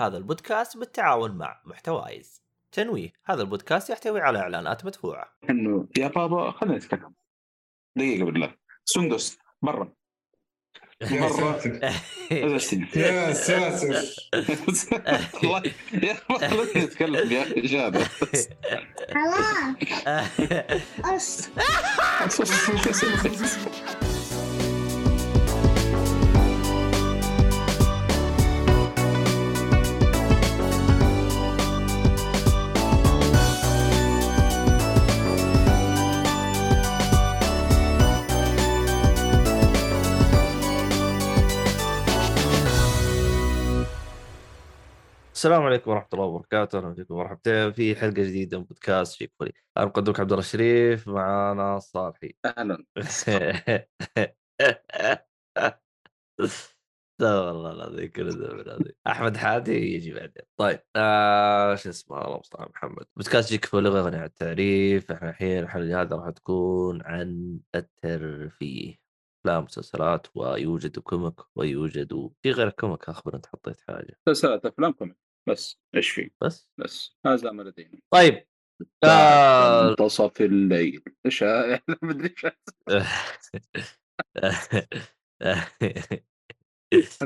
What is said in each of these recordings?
هذا البودكاست بالتعاون مع محتوايز. تنويه هذا البودكاست يحتوي على إعلانات مدفوعة. إنه يا بابا خلينا نتكلم. دقيقة بالله. سندس برا. يا مرة. ساتر. يا ساتر والله يا خلينا نتكلم يا شاد خلاص. السلام عليكم ورحمة الله وبركاته. أهلا فيكم مرحبتين في حلقة جديدة من بودكاست جيك فولي أنا مقدمك عبد الله الشريف معانا صالحي أهلا. لا والله العظيم كل هذه أحمد حادي يجي بعدين. طيب آه شو اسمه؟ الله المستعان. محمد. بودكاست جيك فولي غني عن التعريف. إحنا الحين الحلقة هذه راح تكون عن الترفيه. افلام مسلسلات ويوجد comic ويوجد في غير ال comic اخبر أنت حطيت حاجة. مسلسلات أفلام comic. بس إيش في؟ بس. بس. هذا ما لدينا. طيب آه. منتصف الليل. إيش ها- ما ادري إيش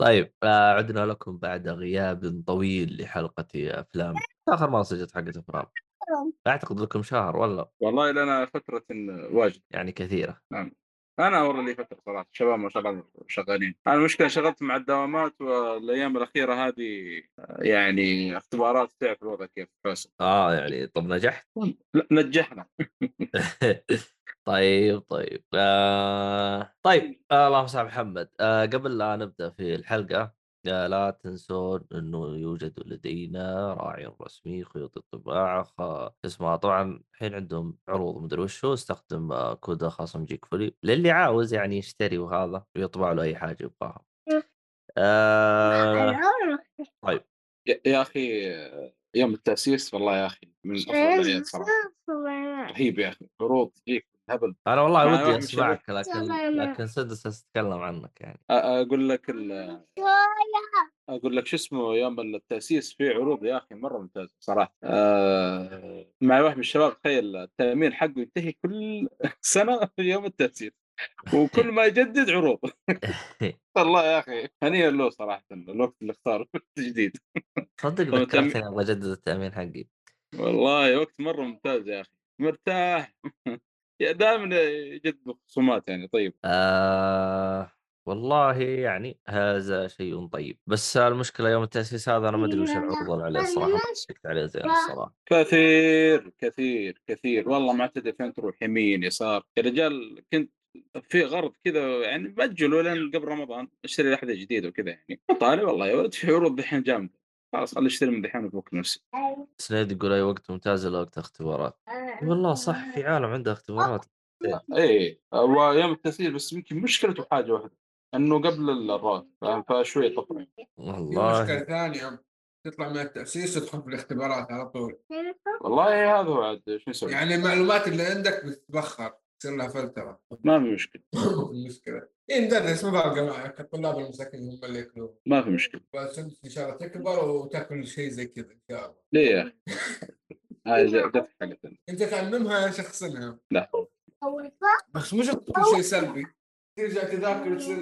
طيب آه عدنا لكم بعد غياب طويل لحلقة أفلام. آخر مرة سجلت حلقة أفلام أعتقد لكم شهر ولا؟ والله لنا فترة واجد. يعني كثيرة. أنا والله لي فتره صراحة. الشباب ما شاء الله شغالين. أنا المشكلة شغلت مع الدوامات والأيام الأخيرة هذه يعني اختبارات تعرف الوضع كيف فاسد آه يعني طب نجحت؟ لا نجحنا. طيب طيب. آه طيب. آه اللهم صل على محمد. آه قبل لا نبدأ في الحلقة آه لا تنسون إنه يوجد لدينا راعي رسمي خيوط الطباعة خ... اسمها طبعا الحين عندهم عروض مدري وش هو استخدم كود خاص جيك فولي للي عاوز يعني يشتري وهذا ويطبع له أي حاجة يبغاها. آه يا يا أخي آه، يوم التأسيس والله يا أخي من أفضل الاعياد صراحة. رهيب يا أخي عروض تجيك هبل. أنا والله ودي أسمعك لكن. لكن سدس اتكلم عنك يعني. أقول لك ال- أقول لك شو اسمه يوم التأسيس في عروض يا أخي مرة ممتازة صراحة. آه مع واحد من الشباب تخيل التأمين حقه ينتهي كل سنة في يوم التأسيس وكل ما يجدد عروض. والله يا أخي هنيئا له صراحة الوقت اللي اختاره التجديد صدق ذكرتني أبغى اجدد التأمين حقي. والله وقت مرة ممتاز يا أخي. مرتاح. دائما يجدد خصومات يعني طيب. آه والله يعني هذا شيء طيب. بس المشكلة يوم التأسيس هذا أنا ما أدري وش العروض اللي عليه الصراحة ما شكت عليه زين الصراحة. كثير كثير كثير. والله ما تدري فين تروح يمين يسار. يا رجال كنت في غرض كذا يعني بأجله لين قبل رمضان أشتري لحظة جديدة وكذا يعني. طالع والله يا ولد في عروض دحين جامده خلاص خلي اشتري من دحين وفك نفسي سنيد يقول أي وقت ممتاز إلا وقت اختبارات والله صح في عالم عنده اختبارات. إي هو يوم التسجيل بس يمكن مشكلته حاجة واحدة إنه قبل الراتب فاهم؟ فشوي طفره في مشكلة والله ثانية تطلع من التأسيس تدخل في الاختبارات على طول. والله هذا هو عاد شو نسوي يعني المعلومات اللي عندك بتتبخر. يصير لها فلتره ما في مشكلة. المشكلة إيه ندرس ما فارقه معك الطلاب المساكين هم اللي ياكلون. ما في مشكلة. بس انت ان شاء الله تكبر وتاكل شيء زي كذا إن شاء الله. ليه يا أخي؟ هاي حقتنا أنت. تعممها يا شخصنها لا. بس مش تكون شيء سلبي. ترجع تذاكر تصير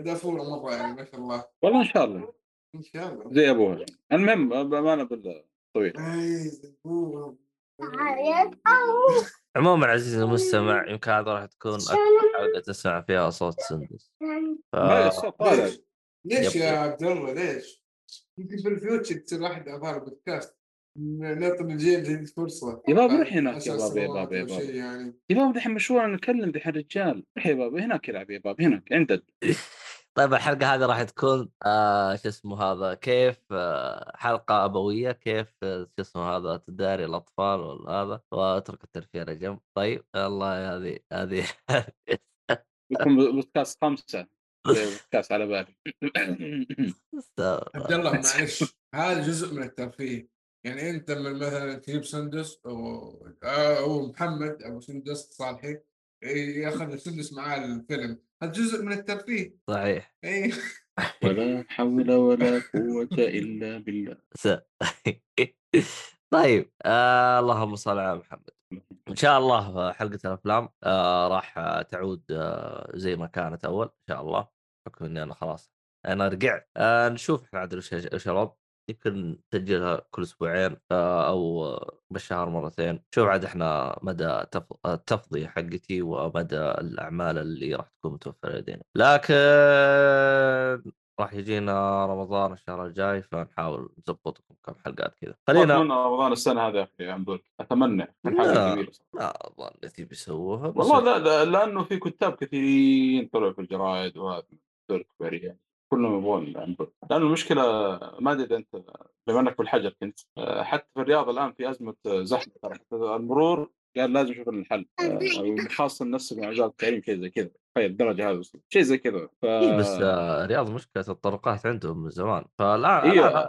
دافوره مرة يعني ما شاء الله. والله إن شاء الله. إن شاء الله. زي أبوها. المهم بامانه بالطويل اي زبوره عموما عزيزي المستمع يمكن هذا راح تكون أكثر حلقة تسمع فيها صوت سندس. ف... طالع. ليش؟ ليش. يا عبد الله؟ ليش؟ يمكن في الفيوتشر تصير واحد اعضاء البودكاست نعطي الجيل الجديد فرصة. يا بابا روح هناك يا بابا يا بابا يا بابا شيء يعني. يا بابا دحين مشروع نكلم دحين رجال. روح يا بابا هناك يلعب يا بابا هناك عندك. طيب الحلقة هذه راح تكون آه شو اسمه هذا كيف آه حلقة أبوية كيف آه، شو اسمه هذا تداري الأطفال ولا هذا وأترك الترفيه على جنب. طيب والله هذه هذه. بيكون بودكاست خمسة. بودكاست على بالي. عبد الله معلش هذا جزء من الترفيه. يعني أنت من مثلا تجيب سندس أو أو محمد أبو سندس صالحي ياخذ السدس معاه الفيلم. هذا جزء من الترفيه. صحيح. اي ولا حول ولا قوة إلا بالله. طيب آه اللهم صل على محمد. إن شاء الله حلقة الأفلام آه راح تعود آه زي ما كانت أول إن شاء الله. بحكم إني أنا خلاص. أنا رجعت. آه نشوف إحنا عاد وش وش الوضع. يمكن نسجلها كل أسبوعين آه أو بالشهر مرتين. شوف عاد إحنا مدى تف- التفضيه حقتي ومدى الأعمال اللي راح تكون متوفرة لدينا. لكن راح يجينا رمضان الشهر الجاي فنحاول نظبط لكم كم حلقات كذا. خلينا أتمنى رمضان السنة هذه يا أخي يا عبدول أتمنى كان حاجة لا. أظن التي بيسووها والله لا, لا لأنه في كتاب كثيرين طلعوا في الجرايد وهذا دول كلهم يبغون عبدول لأنه المشكلة ما أدري إذا أنت بما أنك في الحجر كنت آه، حتى في الرياض الآن في أزمة آه، حتى المرور قال لازم نشوف الحل خاصة الناس من وزارة التعليم شيء زي كذا. تخيل الدرجة هذه وصلت. شيء زي كذا. ف... إيه بس آه، رياض مشكلة الطرقات عندهم من زمان. فالآن إيه الآن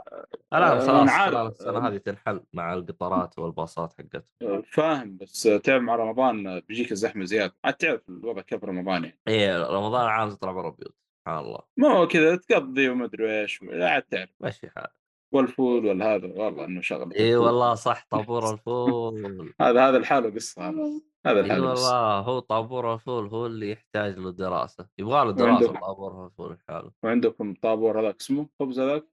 الآن خلاص. خلال السنة هذه تنحل مع القطارات والباصات حقتهم. فاهم. بس تعرف مع رمضان بيجيك الزحمة زيادة. عاد تعرف الوضع كيف رمضان يعني. إيه رمضان العام تطلع برا البيوت سبحان الله. ما هو كذا تقضي وما أدري إيش عاد تعرف. ماشي حال. والفول والهذا والله إنه شغلة إي والله صح طابور الفول. هذا هذا الحالة قصة هذا هذا إي الحالة قصة. والله هو طابور الفول هو اللي يحتاج له دراسه يبغى له دراسة طابور الفول لحاله وعندكم طابور هذاك اسمه؟ خبز هذاك؟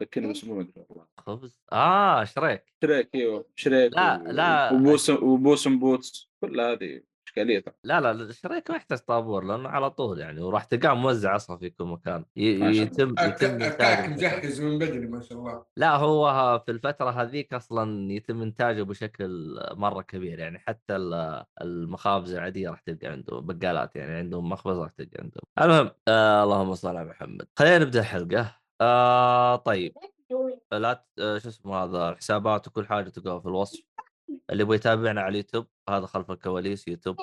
ذكرني باسمه ما أدري والله. خبز؟ آه شريك. شريك أيوه شريك لا، و- لا. وبوس وبوسم بوتس كل هذه. إشكالية ترى. لا لا الشريك ما يحتاج طابور لأنه على طول يعني وراح تلقاه موزع أصلا في كل مكان يتم يتم الكعك إنتاجه. مجهز من بدري ما شاء الله لا هو في الفترة هذيك أصلا يتم إنتاجه بشكل مرة كبير يعني حتى ال- المخابز العادية راح تلقى عنده بقالات يعني عندهم مخبز راح تلقى عندهم. المهم آه اللهم صل على محمد. خلينا نبدأ الحلقة. آه طيب لا ت- آه شو اسمه هذا الحسابات وكل حاجة تلقاها في الوصف. اللي يبغى يتابعنا على اليوتيوب هذا خلف الكواليس يوتيوب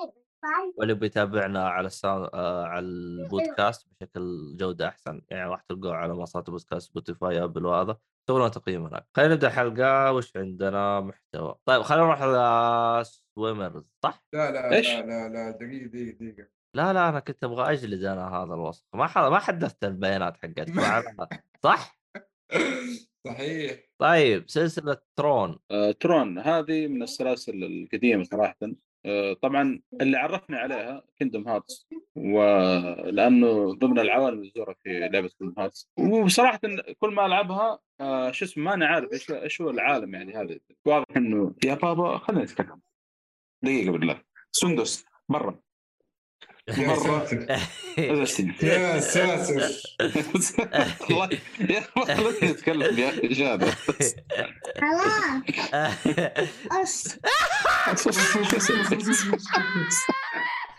واللي بيتابعنا على ال sound آه على البودكاست بشكل جودة أحسن يعني راح تلقوه على منصات البودكاست Spotify Apple وهذا سووا تقييم هناك خلينا نبدأ الحلقة وش عندنا محتوى طيب خلينا نروح على سويمرز صح؟ لا لا إيش؟ لا لا لا دقيقة دقيقة دقيقة لا لا أنا كنت أبغى أجلد أنا هذا الوصف ما. ما حدثت البيانات حقتك صح؟ صحيح. طيب سلسلة Tron. آه، Tron هذه من السلاسل القديمة صراحة. آه، طبعا اللي عرفني عليها Kingdom Hearts ولأنه ضمن العوالم تزوره في لعبة Kingdom Hearts وصراحه كل ما ألعبها آه، شو اسمه ماني عارف إيش إيش هو العالم يعني هذا. واضح إنه يا بابا خلينا نتكلم. دقيقة بالله. سندس برا يا مرة. ساتر أزعجتني. يا خليني اتكلم يا أخي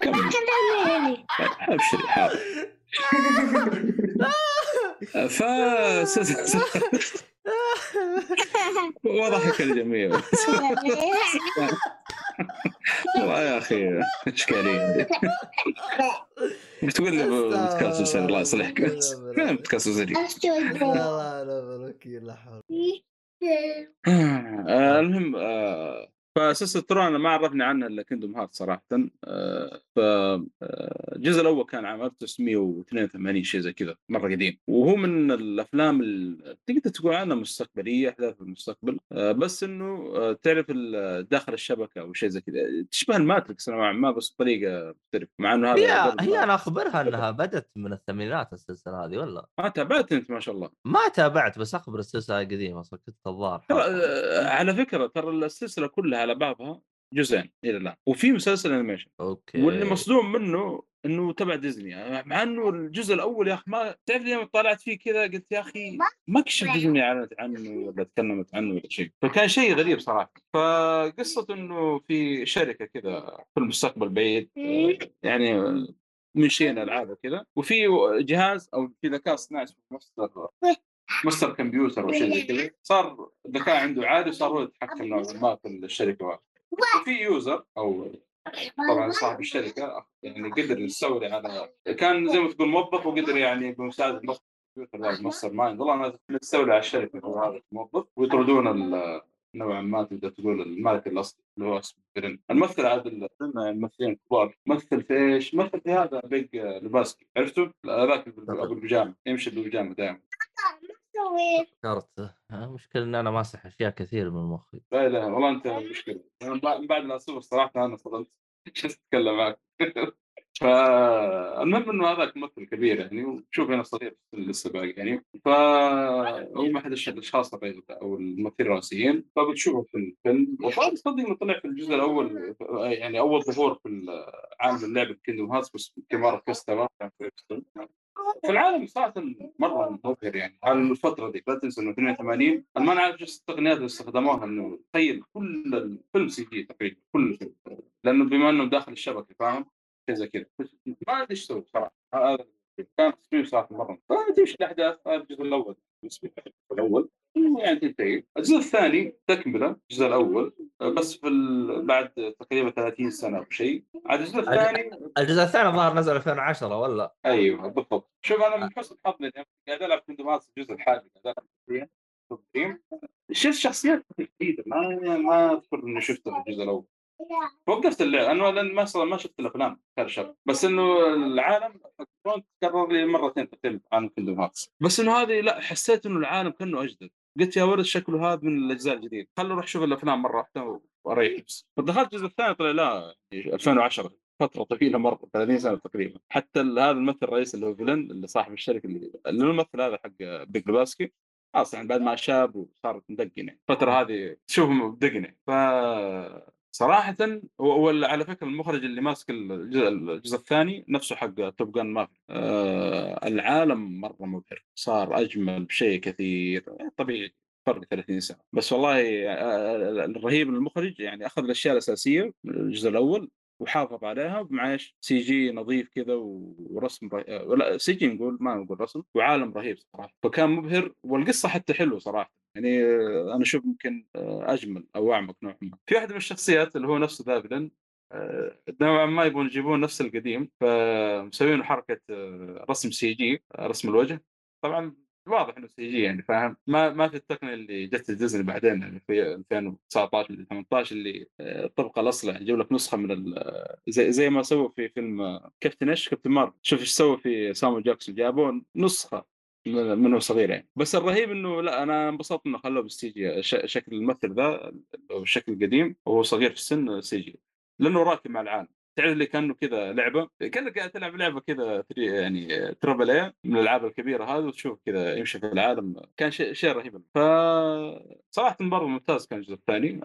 كمل كلمني ابشري حاضر ف وضحك الجميع. والله يا أخي إشكالية. بتقول لي بودكاست الله يصلحك. فين بودكاست وسري لا آه، المهم فسلسلة Tron أنا ما عرفني عنها إلا Kingdom Hearts صراحة. آه، ف آه، الجزء الأول كان عام 1982 شيء زي كذا مرة قديم. وهو من الأفلام ال- تقدر تقول عنها مستقبلية أحداث في المستقبل. آه، بس إنه تعرف داخل الشبكة أو شيء زي كذا. تشبه ال Matrix نوعا ما بس بطريقة مختلفة. مع إنه هذا هي هي أنا أخبرها إنها بدت من الثمانينات السلسلة هذه ولا؟ ما تابعت أنت ما شاء الله. ما تابعت بس أخبر السلسلة القديمة أصلا كنت الظاهر على فكرة ترى السلسلة كلها على بعضها جزئين إلى الآن وفي مسلسل animation okay. واللي مصدوم منه إنه تبع ديزني يعني مع إنه الجزء الأول يا أخي ما تعرف يوم طلعت فيه كذا قلت يا أخي ما كشف ديزني أعلنت عنه ولا تكلمت عنه ولا شيء فكان شيء غريب صراحة فقصة إنه في شركة كذا في المستقبل بعيد آه، يعني آه، منشئين العاب وكذا وفي جهاز أو في ذكاء اصطناعي اسمه master master computer أو شيء زي كذا. صار الذكاء عنده عالي وصار هو يتحكم نوعا ما في الشركة وفي user أو طبعا صاحب الشركة يعني قدر يستولي على كان زي ما تقول موظف وقدر يعني بمساعده master computer هذا mastermind. والله أنا يستولي على الشركة هذا الموظف. ويطردون نوعا ما تقدر تقول الملك الأصلي اللي هو اسمه فلين الممثل عاد ال- الممثلين الكبار مثل في إيش؟ مثل في هذا Big Lebowski عرفته؟ ذاك أبو البيجامة. يمشي بالبيجامة دائما. سويت. فكرت. المشكلة إن أنا ماسح أشياء كثير من مخي. لا اله والله أنت مشكلة. أنا بعد ما اسوق صراحة أنا صدمت جلست أتكلم معك؟ فالمهم إنه هذاك ممثل كبير يعني وشوف أنا صغير لسه باقي يعني. فهو من أحد الأشخاص أو الممثلين الرئيسيين. فبتشوفه في الفيلم. وطبعا تصدق إنه طلع في الجزء الأول يعني أول ظهور في عالم اللعبه كينجدوم هارتس بس كمارة كاستمر كان في في العالم صراحة مرة مبهر يعني على الفترة دي لا تنسى إنه 82 أنا ما نعرف إيش التقنيات اللي استخدموها إنه تخيل كل الفيلم CG تقريبا كل الفيلم. لأنه بما إنه داخل الشبكة فاهم؟ شيء زي كذا. ما أدري إيش سووا صراحة هذا كان تصميم صراحة مرة. فتمشي الأحداث. هذا الجزء الأول. بالنسبة الأول. يعني تنتهي. الجزء الثاني تكملة. الجزء الأول. بس في ال... بعد تقريبا 30 سنة أو شيء. الجزء الثاني الجزء الثاني الظاهر نزل 2010 ولا؟ أيوه بالضبط. شوف أنا من حسن حظي قاعد ألعب كينجدوم هارتس الجزء الحالي قاعد ألعب دريم شفت شخصيات جديده ما ما أذكر إني شفته في الجزء الأول. وقفت اللعب أنا لأن ما صار ما شفت الأفلام خير بس إنه العالم تكرر لي مرتين تقريبا عن كينجدوم هارتس. بس إنه هذه لا حسيت إنه العالم كأنه أجدد. قلت يا ولد شكله هذا من الأجزاء الجديدة. خلوا أروح أشوف الأفلام مرة واحدة وأريح. نفسي فدخلت الجزء الثاني طلع لا 2010 فترة طويلة مرة 30 سنة تقريبا. حتى هذا الممثل الرئيسي اللي هو فيلن اللي صاحب الشركة اللي اللي الممثل هذا حق بيج لباسكي خلاص يعني بعد ما شاب وصار مدقن يعني الفترة هذه تشوفه مدقن يعني ف صراحة هو هو ال- على فكرة المخرج اللي ماسك الجزء, الثاني نفسه حق توب جان مافي آه العالم مرة مبهر صار أجمل بشيء كثير طبيعي فرق 30 سنة. بس والله آه، الرهيب المخرج يعني أخذ الأشياء الأساسية من الجزء الأول وحافظ عليها مع إيش؟ CG نظيف كذا ورسم رهيب ولا CG نقول ما نقول رسم وعالم رهيب صراحة فكان مبهر والقصة حتى حلوة صراحة يعني آه، أنا أشوف يمكن آه، أجمل أو أعمق نوعا ما في واحدة من الشخصيات اللي هو نفسه the villain آه، نوعا ما يبون يجيبون نفس القديم فمسوين حركة آه، رسم CG رسم الوجه طبعا واضح إنه سي جي يعني فاهم؟ ما ما في التقنية اللي جت ديزني بعدين يعني في 2019 ولا 18 اللي آه، الطبقه الاصلع يجيب لك نسخة من ال- زي زي ما سووا في فيلم آه، كابتن إيش؟ كابتن مارفل. شوف إيش سووا في سامو جاكسون جابون نسخة من- منه صغير يعني. بس الرهيب إنه لا أنا انبسطت إنه خلوه بالسي جي شكل الممثل ذا الشكل القديم وهو صغير في السن سي جي. لأنه راكب مع العالم. تعرف اللي كأنه كذا لعبة؟ كأنك قاعد تلعب لعبة كذا يعني تربل اي من الألعاب الكبيرة هذه وتشوف كذا يمشي في العالم. كان شيء شيء رهيب. ف صراحة مره ممتاز كان الجزء الثاني.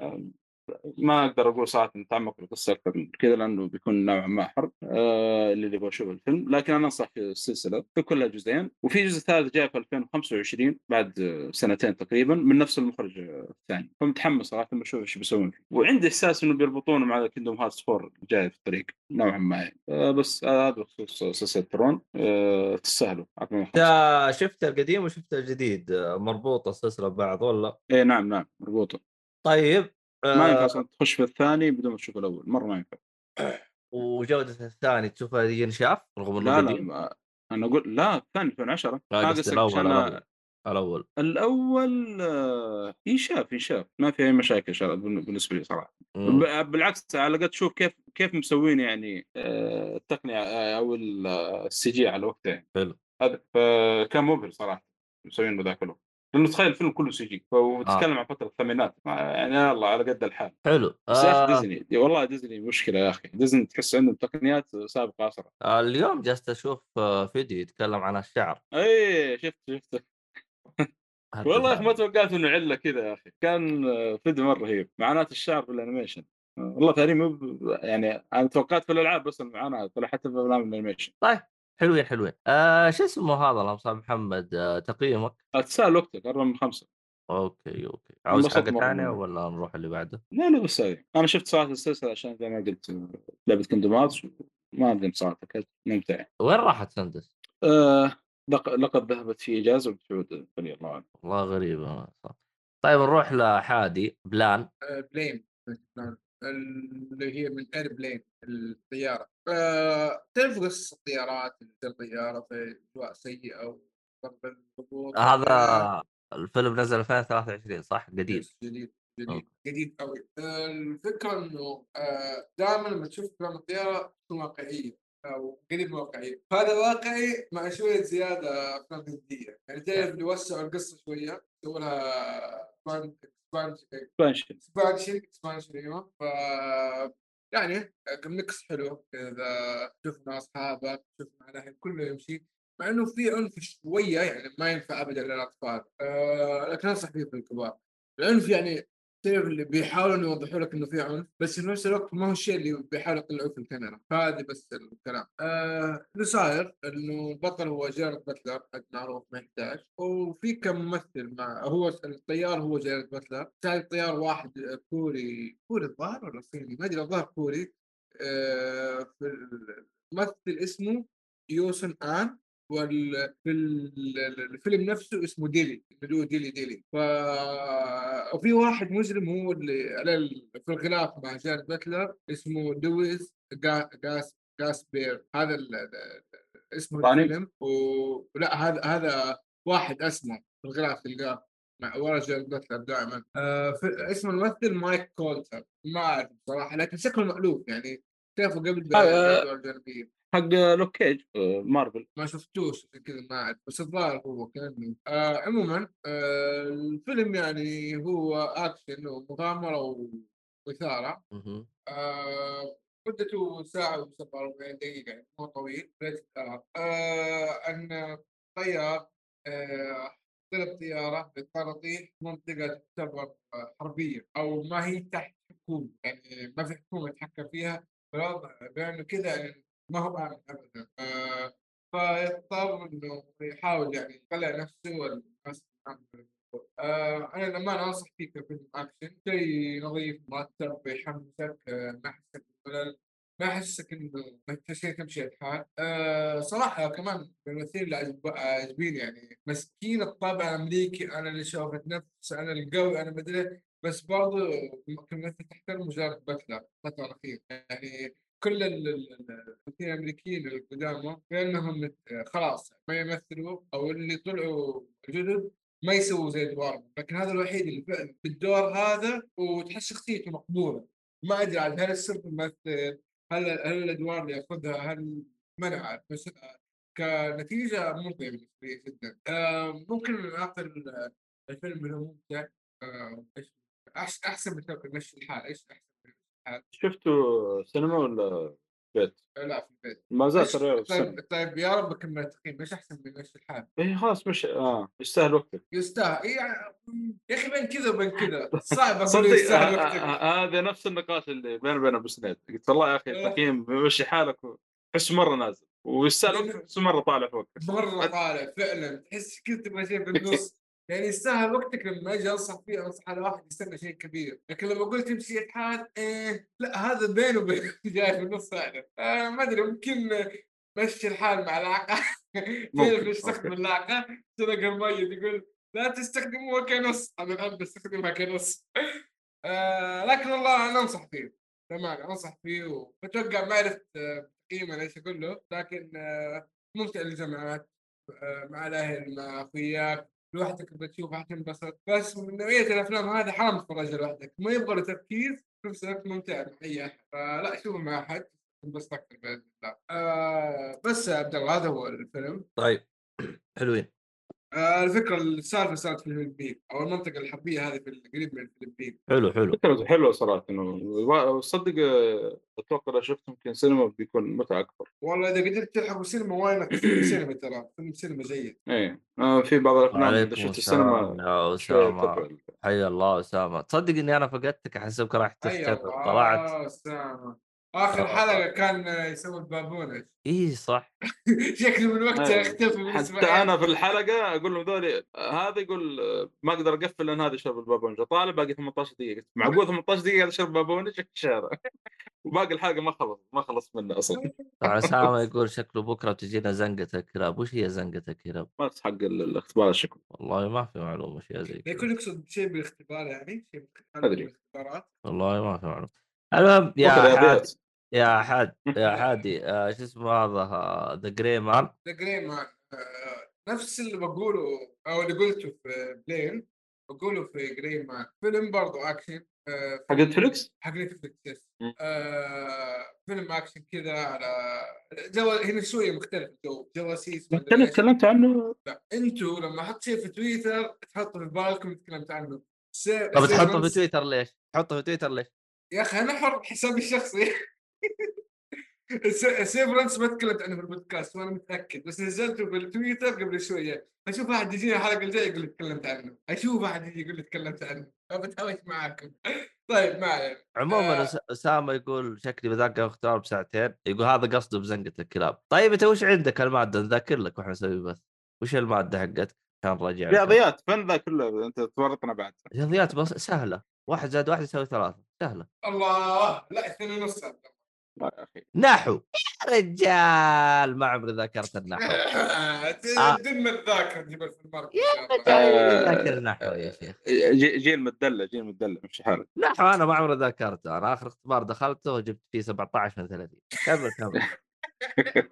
ما أقدر أقول صراحة نتعمق في القصة أكثر من كذا لأنه بيكون نوعا ما حرق آه اللي يبغى يشوف الفيلم. لكن أنا أنصح في السلسلة في كلها جزئين. وفي جزء ثالث جاي في 2025 بعد آه، سنتين تقريبا من نفس المخرج آه، الثاني. فمتحمس صراحة بشوف إيش بيسوون فيه. وعندي إحساس إنه بيربطونه مع كينجدوم هارتس 4 جاي في الطريق نوعا ما. يعني. آه بس هذا بخصوص سلسلة ترون آه تستاهلوا. انت شفت القديم وشفت الجديد. آه، مربوطة السلسلة ببعض ولا؟ إيه نعم نعم مربوطة. طيب. ما ينفع آه أصلا تخش في الثاني بدون ما تشوف الأول مرة ما ينفع. وجودة الثاني تشوفها ينشاف رغم إنه لا لا قديم؟ أنا أقول لا الثاني 2010 لا ما قصدي قصدك الأول الأول الأول. آه، ينشاف ينشاف ما في أي مشاكل بالنسبة لي صراحة. مم. بالعكس على قد تشوف كيف كيف مسوين يعني آه، التقنية أو السي جي على وقته. يعني حلو. هذا فكان مبهر صراحة مسوين ذاك الوقت لأنه تخيل الفيلم كله CG وتتكلم عن فترة الثمانينات. يعني يلا على قد الحال. حلو. بس يا أخي آه. ديزني والله ديزني مشكلة يا أخي. ديزني تحس عندهم تقنيات سابقة عصرها آه، اليوم جلست أشوف آه، فيديو يتكلم عن الشعر. اي شفت شفت. والله يا أخي ما توقعت إنه علة كذا يا أخي. كان آه، فيديو مره رهيب. معاناة الشعر في ال animation. آه، والله ب- يعني أنا توقعت في الألعاب بس المعاناه طلع حتى في أفلام ال animation. طيب. حلوين حلوين. آه شو اسمه هذا اللهم صل محمد؟ آه تقييمك؟ تسال وقتك أربعة من خمسة. أوكي أوكي. عاوز حاجة ثانية. ولا نروح اللي بعده؟ لا لا بس هذه أنا شفت صراحة السلسلة عشان زي ما قلت لعبة كندومات ما ندم صراحة كانت ممتعه وين راحت سندس؟ آه لق- لقد ذهبت في إجازة وبتعود رضي الله عنه والله غريبة. طيب نروح لحادي بلان. آه، بلين اللي هي من اير بلين الطياره آه، قصص الطيارات الطياره في أجواء سيئة واضطر بالهبوط هذا الفيلم نزل 2023 صح؟ قديم. جديد جديد. جديد قوي. آه، الفكرة إنه دائما لما تشوف افلام الطيارة تكون واقعية أو قريب من واقعية. هذا واقعي مع شوية زيادة افلام هنديه يعني تعرف اللي وسعوا القصة شوية سووا لها expansion بانشن expansion expansion أيوه. ف يعني mix حلو. إذا مع أصحابك مع الاهل كله يمشي. مع إنه في عنف شوية يعني ما ينفع ابدا للأطفال. آه لكن أنصح فيه في الكبار. العنف يعني تعرف اللي بيحاولوا يوضحوا لك إنه في عنف بس في نفس الوقت ما هو الشيء اللي بيحاولوا يطلعوه في الكاميرا. فهذه بس الكلام. آه اللي صاير إنه البطل هو جيرارد باتلر حد معروف ما يحتاج وفي كم ممثل مع هو الطيار هو جيرارد باتلر. ثاني الطيار واحد كوري كوري الظاهر ولا صيني؟ ما أدري الظاهر كوري. آه في الممثل اسمه يوسن آن. وال في ال- الفيلم نفسه اسمه ديلي هو ديلي ديلي. ف وفي واحد مجرم هو اللي في الغلاف مع جارد باتلر اسمه جا- جاس جاس بير هذا اسمه طاني؟ الفيلم. ولا هذا هذا واحد اسمر في الغلاف تلقاه مع ورا جارد باتلر دائما. آه اسم الممثل مايك كولتر. ما أعرف بصراحة لكن شكله مألوف يعني. شافه قبل آه. الجانبية حق لوك كيج آه، مارفل ما شفتوش كذا ما أعرف بس الظاهر هو كان آه عموما آه الفيلم يعني هو اكشن ومغامرة وإثارة. آه مدته ساعة و47 دقيقة يعني مو طويل آر آه أن طيار آه طاحت طيارته في منطقة تعتبر آه، حربية أو ما هي تحت حكومة يعني ما في حكومة تتحكم فيها فالوضع بأنه كذا ما هو آمن أبدا. آه فيضطر إنه يحاول يعني يطلع نفسه والناس آه أنا لما أنصح فيه كفيلم أكشن شيء نظيف مرتب يحمسك آه ما يحسسك بالملل ما يحسسك إنه تمشي تمشي الحال. آه صراحة كمان الممثلين اللي عاجبين يعني مسكين الطابع الأمريكي أنا اللي شافت نفس أنا القوي أنا مدري بس مثل تحترم جارد باتلر الفترة الأخيرة. يعني كل الأمريكيين اللي قدامه لانهم خلاص ما يمثلوا أو اللي طلعوا جدد ما يسووا زي ادوارهم لكن هذا الوحيد اللي فعلا بالدور هذا وتحس شخصيته مقبولة. ما أدري عاد هل السر في الممثل؟ هل هل الأدوار اللي يأخذها هل ما أنا عارف بس كنتيجة مرضية بالنسبة لي جدا. آه ممكن اخر الفيلم هو ممتع آه إيش؟ أحسن من توكل مشي الحال. إيش أحسن الحال؟ شفته سينما ولا بيت؟ آه، لا في البيت. ما زال ترى طيب طيب يا رب اكمل التقييم. إيش أحسن من مشي الحال؟ إيه خلاص مش آه يستاهل وقتك. يستاهل. إيه يعني يا أخي بين كذا وبين كذا. صعب أقول يستاهل آه، وقتك. آه، هذا نفس النقاش اللي بيني وبين أبو سنيد. قلت والله يا أخي إيه. التقييم مشي حالك تحس مرة نازل. ويستاهل مرة طالع في وقتك مره طالع فعلا. تحس كذا تبغى شيء بالنص. يعني يستاهل وقتك لما أجي أنصح فيه أنصح على واحد يستنى شيء كبير. لكن لما قلت تمشي الحال إيه لا هذا بينه وبين جاي في النص فعلا آه ما أدري ممكن مشي الحال مع العاقه كيف يستخدم. العاقه سرق الميت يقول لا تستخدموها كنص. أنا الآن بستخدمها كنص. آه لكن والله أنا أنصح فيه. تمام أنصح فيه واتوقع ما عرفت آه، تقييمه إيش أقول له. لكن آه ممتع للجماعات آه، مع الأهل مع أخوياك. لوحدك بتشوفها حتنبسط بس من نوعية الأفلام هذه حرام تتفرج لوحدك. ما يبغى له تركيز في نفس الوقت ممتع مع أحد. فلا شوفه مع أحد تنبسط أكثر بإذن الله. آه بس يا عبد الله هذا هو الفيلم. طيب. حلوين. الفكرة السالفة صارت في الفلبين أو المنطقة الحربيه هذه في قريب من الفلبين حلو حلو. فكرته حلوة صراحة إنه صدق آه، أتوقع لو شفته يمكن سينما بيكون متعة أكبر. والله إذا قدرت تلحق السينما واينك فيلم سينما ترى فيلم سينما جيد. إيه آه في بعض الأفلام إذا شفت السينما يا أسامة. حيا الله أسامة. تصدق إني أنا فقدتك أحسبك راح تختفي طلعت. آه سامة. آخر. حلقة كان يسوي البابونج إي صح. شكله من وقتها. يختفي من حتى أسبوعين أنا في الحلقة أقول لهم ذولي هذا يقول ما أقدر أقفل لأن هذا يشرب البابونج. طالع باقي 18 دقيقة. معقول 18 دقيقة قاعد اشرب بابونج في الشارع وباقي الحلقة ما خلص ما خلص منه أصلا. طبعا اسامه يقول شكله بكرة تجينا زنقة الكلاب وش هي زنقة الكلاب؟ بس حق ال- الاختبار الشكل والله ما في معلومة شيء زي كذا. يكون يقصد شيء بالاختبار يعني شيء. بالاختبارات. والله ما في معلومة. المهم يا. يا حاد يا حادي آه، شو اسمه هذا ذا جري مان ذا جرين مان نفس اللي بقوله أو اللي قلته في Plane بقوله في Gray Man فيلم برضو اكشن آه، حق فيلم- نتفليكس؟ حق نتفلكس yes. آه فيلم اكشن كذا على جو هنا شوية مختلف الجو جواسيس إيش. تكلمت عنه لا أنتوا لما أحط شيء في تويتر تحطه في بالكم تكلمت عنه طب تحطه في تويتر ليش؟ تحطه في تويتر ليش؟ يا أخي أنا حر حسابي الشخصي Severance ما تكلمت عنه في البودكاست وأنا متأكد بس نزلته في التويتر قبل شوية. أشوف احد يجيني الحلقة الجاية يقول لي تكلمت عنه. أشوف احد يجي يقول لي تكلمت عنه. فبتهاوش معاكم. طيب ما علينا. عموما آه. أسامة يقول شكلي بذاكر اختبار بساعتين. يقول هذا قصده بزنقة الكلاب. طيب أنت وش عندك؟ المادة نذاكر لك وإحنا نسوي بث. وش المادة حقتك؟ كان راجع رياضيات فن ذا كله؟ أنت تورطنا بعد. رياضيات بس سهلة. واحد زائد واحد يساوي ثلاثة. سهلة. الله! لا اثنين ونص. لا يا أخي. نحو. يا رجال ما عمري ذاكرت النحو. آه. دم الذاكرة جبل في المركز آه. ذاكر النحو يا شيخ جي- جيل مدلع جيل مدلع مش حالك نحو أنا ما عمري ذاكرته. أنا آخر اختبار دخلته وجبت فيه 17 من 30 كمل كمل.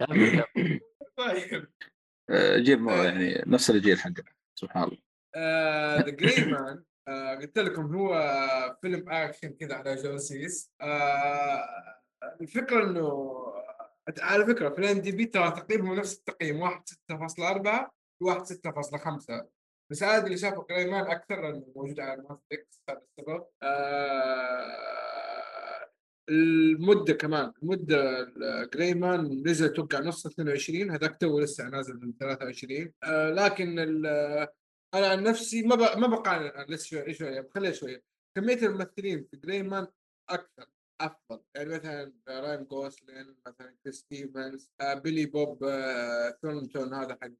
كمل كمل. طيب. آه، جيل يعني نفس الجيل حقنا سبحان الله. The Gray Man قلت لكم هو فيلم آكشن كذا على جواسيس آه، الفكرة إنه على فكرة في ال IMDb ترى تقييمهم نفس التقييم واحد 6.4 وواحد 6.5 بس هذا اللي شافه Gray Man أكثر لأنه موجود على نتفلكس هذا السبب. آه، المدة كمان المدة Gray Man نزل أتوقع نص 22 هذاك تو لسه نازل من 23 آه، لكن أنا عن نفسي ما ب... ما بقارن لسه شوي شوية؟ بخليها شوية. كمية الممثلين في Gray Man أكثر أفضل. يعني مثلا راين جوسلينج مثلا كريس إيفانز آه بيلي بوب آه ثورنتون هذا حق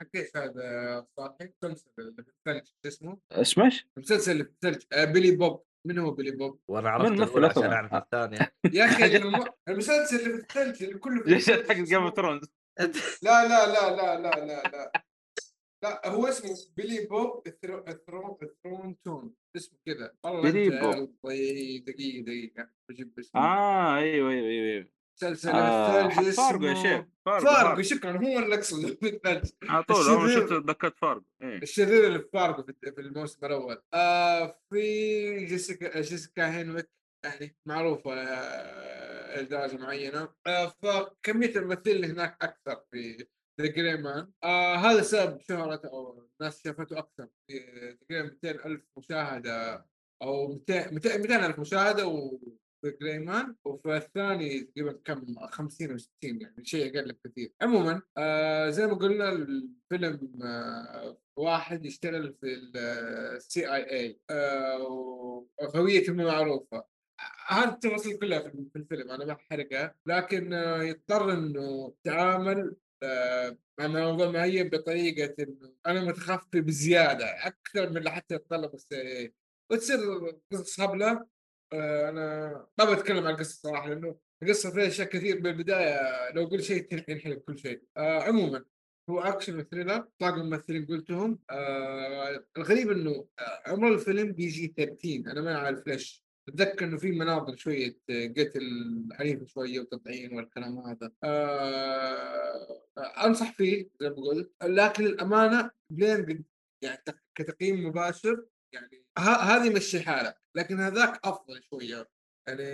حق إيش هذا؟ صاحي؟ مسلسل اللي في الثلج شو اسمه؟ اسمه إيش؟ المسلسل اللي في الثلج آه بيلي بوب. من هو بيلي بوب؟ وأنا عرفت من عشان؟ أعرف الثانية يا أخي الم... المسلسل اللي في الثلج اللي كله في ليش الثلج حق Game of Thrones لا لا لا لا لا لا لا. لا هو اسمه بيلي بوب ثرو- ثرو- ثرونتون اسمه كذا. والله بيلي بوب. قلبي دقيقة دقيقة. بجيب اسمه آه أيوه أيوه أيوه مسلسل آه الثلج فارجو يا شيخ فارجو فارجو شكرا. هو اللي اقصده في الثلج على طول أول. شفت ذكرت فارجو. إيه. الشرير اللي في فارغو في الموسم الأول. آه في جيسيكا جيسيكا هينويك. يعني معروفة آه، لدرجة معينة. آه فكمية الممثلين اللي هناك أكثر في The Gray Man آه هذا سبب شهرته أو الناس شافته أكثر. في تقريبا 200 ألف مشاهدة أو 200 200 200 ألف مشاهدة و في Gray Man وفي الثاني تقريبا كم 50 أو 60 يعني شيء أقل بكثير. عموما آه زي ما قلنا الفيلم آه واحد يشتغل في ال CIA وهويته مو معروفة. هذه التفاصيل كلها في في الفيلم أنا ما بحرقها لكن آه يضطر إنه يتعامل مع موضوع معين بطريقة إنه أنا متخفي بزيادة أكثر من اللي حتى يتطلب السي اي وتصير قصص هبلة آه، أنا ما بتكلم عن القصة صراحة لأنه القصة فيها أشياء كثير. بالبداية لو قلت شيء ينحلب كل شيء. آه عموما هو أكشن وثريلر باقي الممثلين قلتهم. آه الغريب إنه عمر الفيلم بيجي 30 أنا ما أعرف ليش. أتذكر إنه في مناظر شوية قتل عنيفه شوية وتطعين والكلام هذا. آه، أنصح فيه زي ما قلت لكن الامانه بلين يعني تق- كتقييم مباشر يعني هذه مشي حالك لكن هذاك أفضل شوية. يعني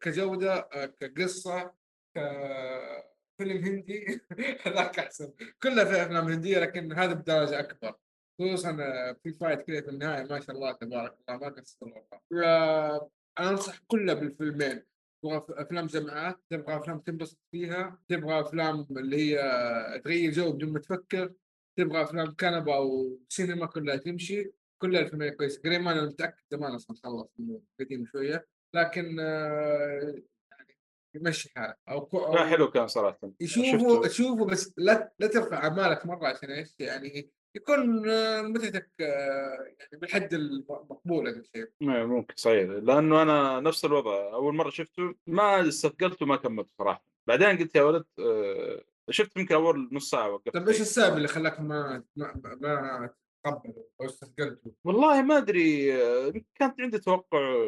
كجودة كقصة كفيلم هندي هذاك أحسن. كلها في أفلام هندية لكن هذا بدرجة أكبر. خصوصا آه، في فايت كذا في النهاية ما شاء الله تبارك الله ما قصر والله. آه، أنا أنصح كله بالفيلمين. تبغى أفلام جماعات تبغى أفلام تنبسط فيها تبغى أفلام اللي هي تغير جو بدون ما تفكر تبغى أفلام كنبة أو سينما كلها تمشي. كل الفيلمين كويس جريمان أنا متأكد زمان أصلا خلص قديم شوية. لكن آه، يعني يمشي حالك. أو لا أو حلو كان صراحة. يشوفوا شفته. تشوفوا بس لا لا ترفع أعمالك مرة عشان إيش يعني يكون آه، متعتك آه، يعني بالحد المقبول هذا الشيء. إيه، ممكن صحيح. لأنه أنا نفس الوضع. أول مرة شفته ما استثقلته ما كملته صراحة. بعدين قلت يا ولد آه، شفت يمكن أول نص ساعة وقفت. طيب إيش السبب اللي خلاك ما ما, ما تقبله أو استثقلته؟ والله ما أدري كانت عندي توقع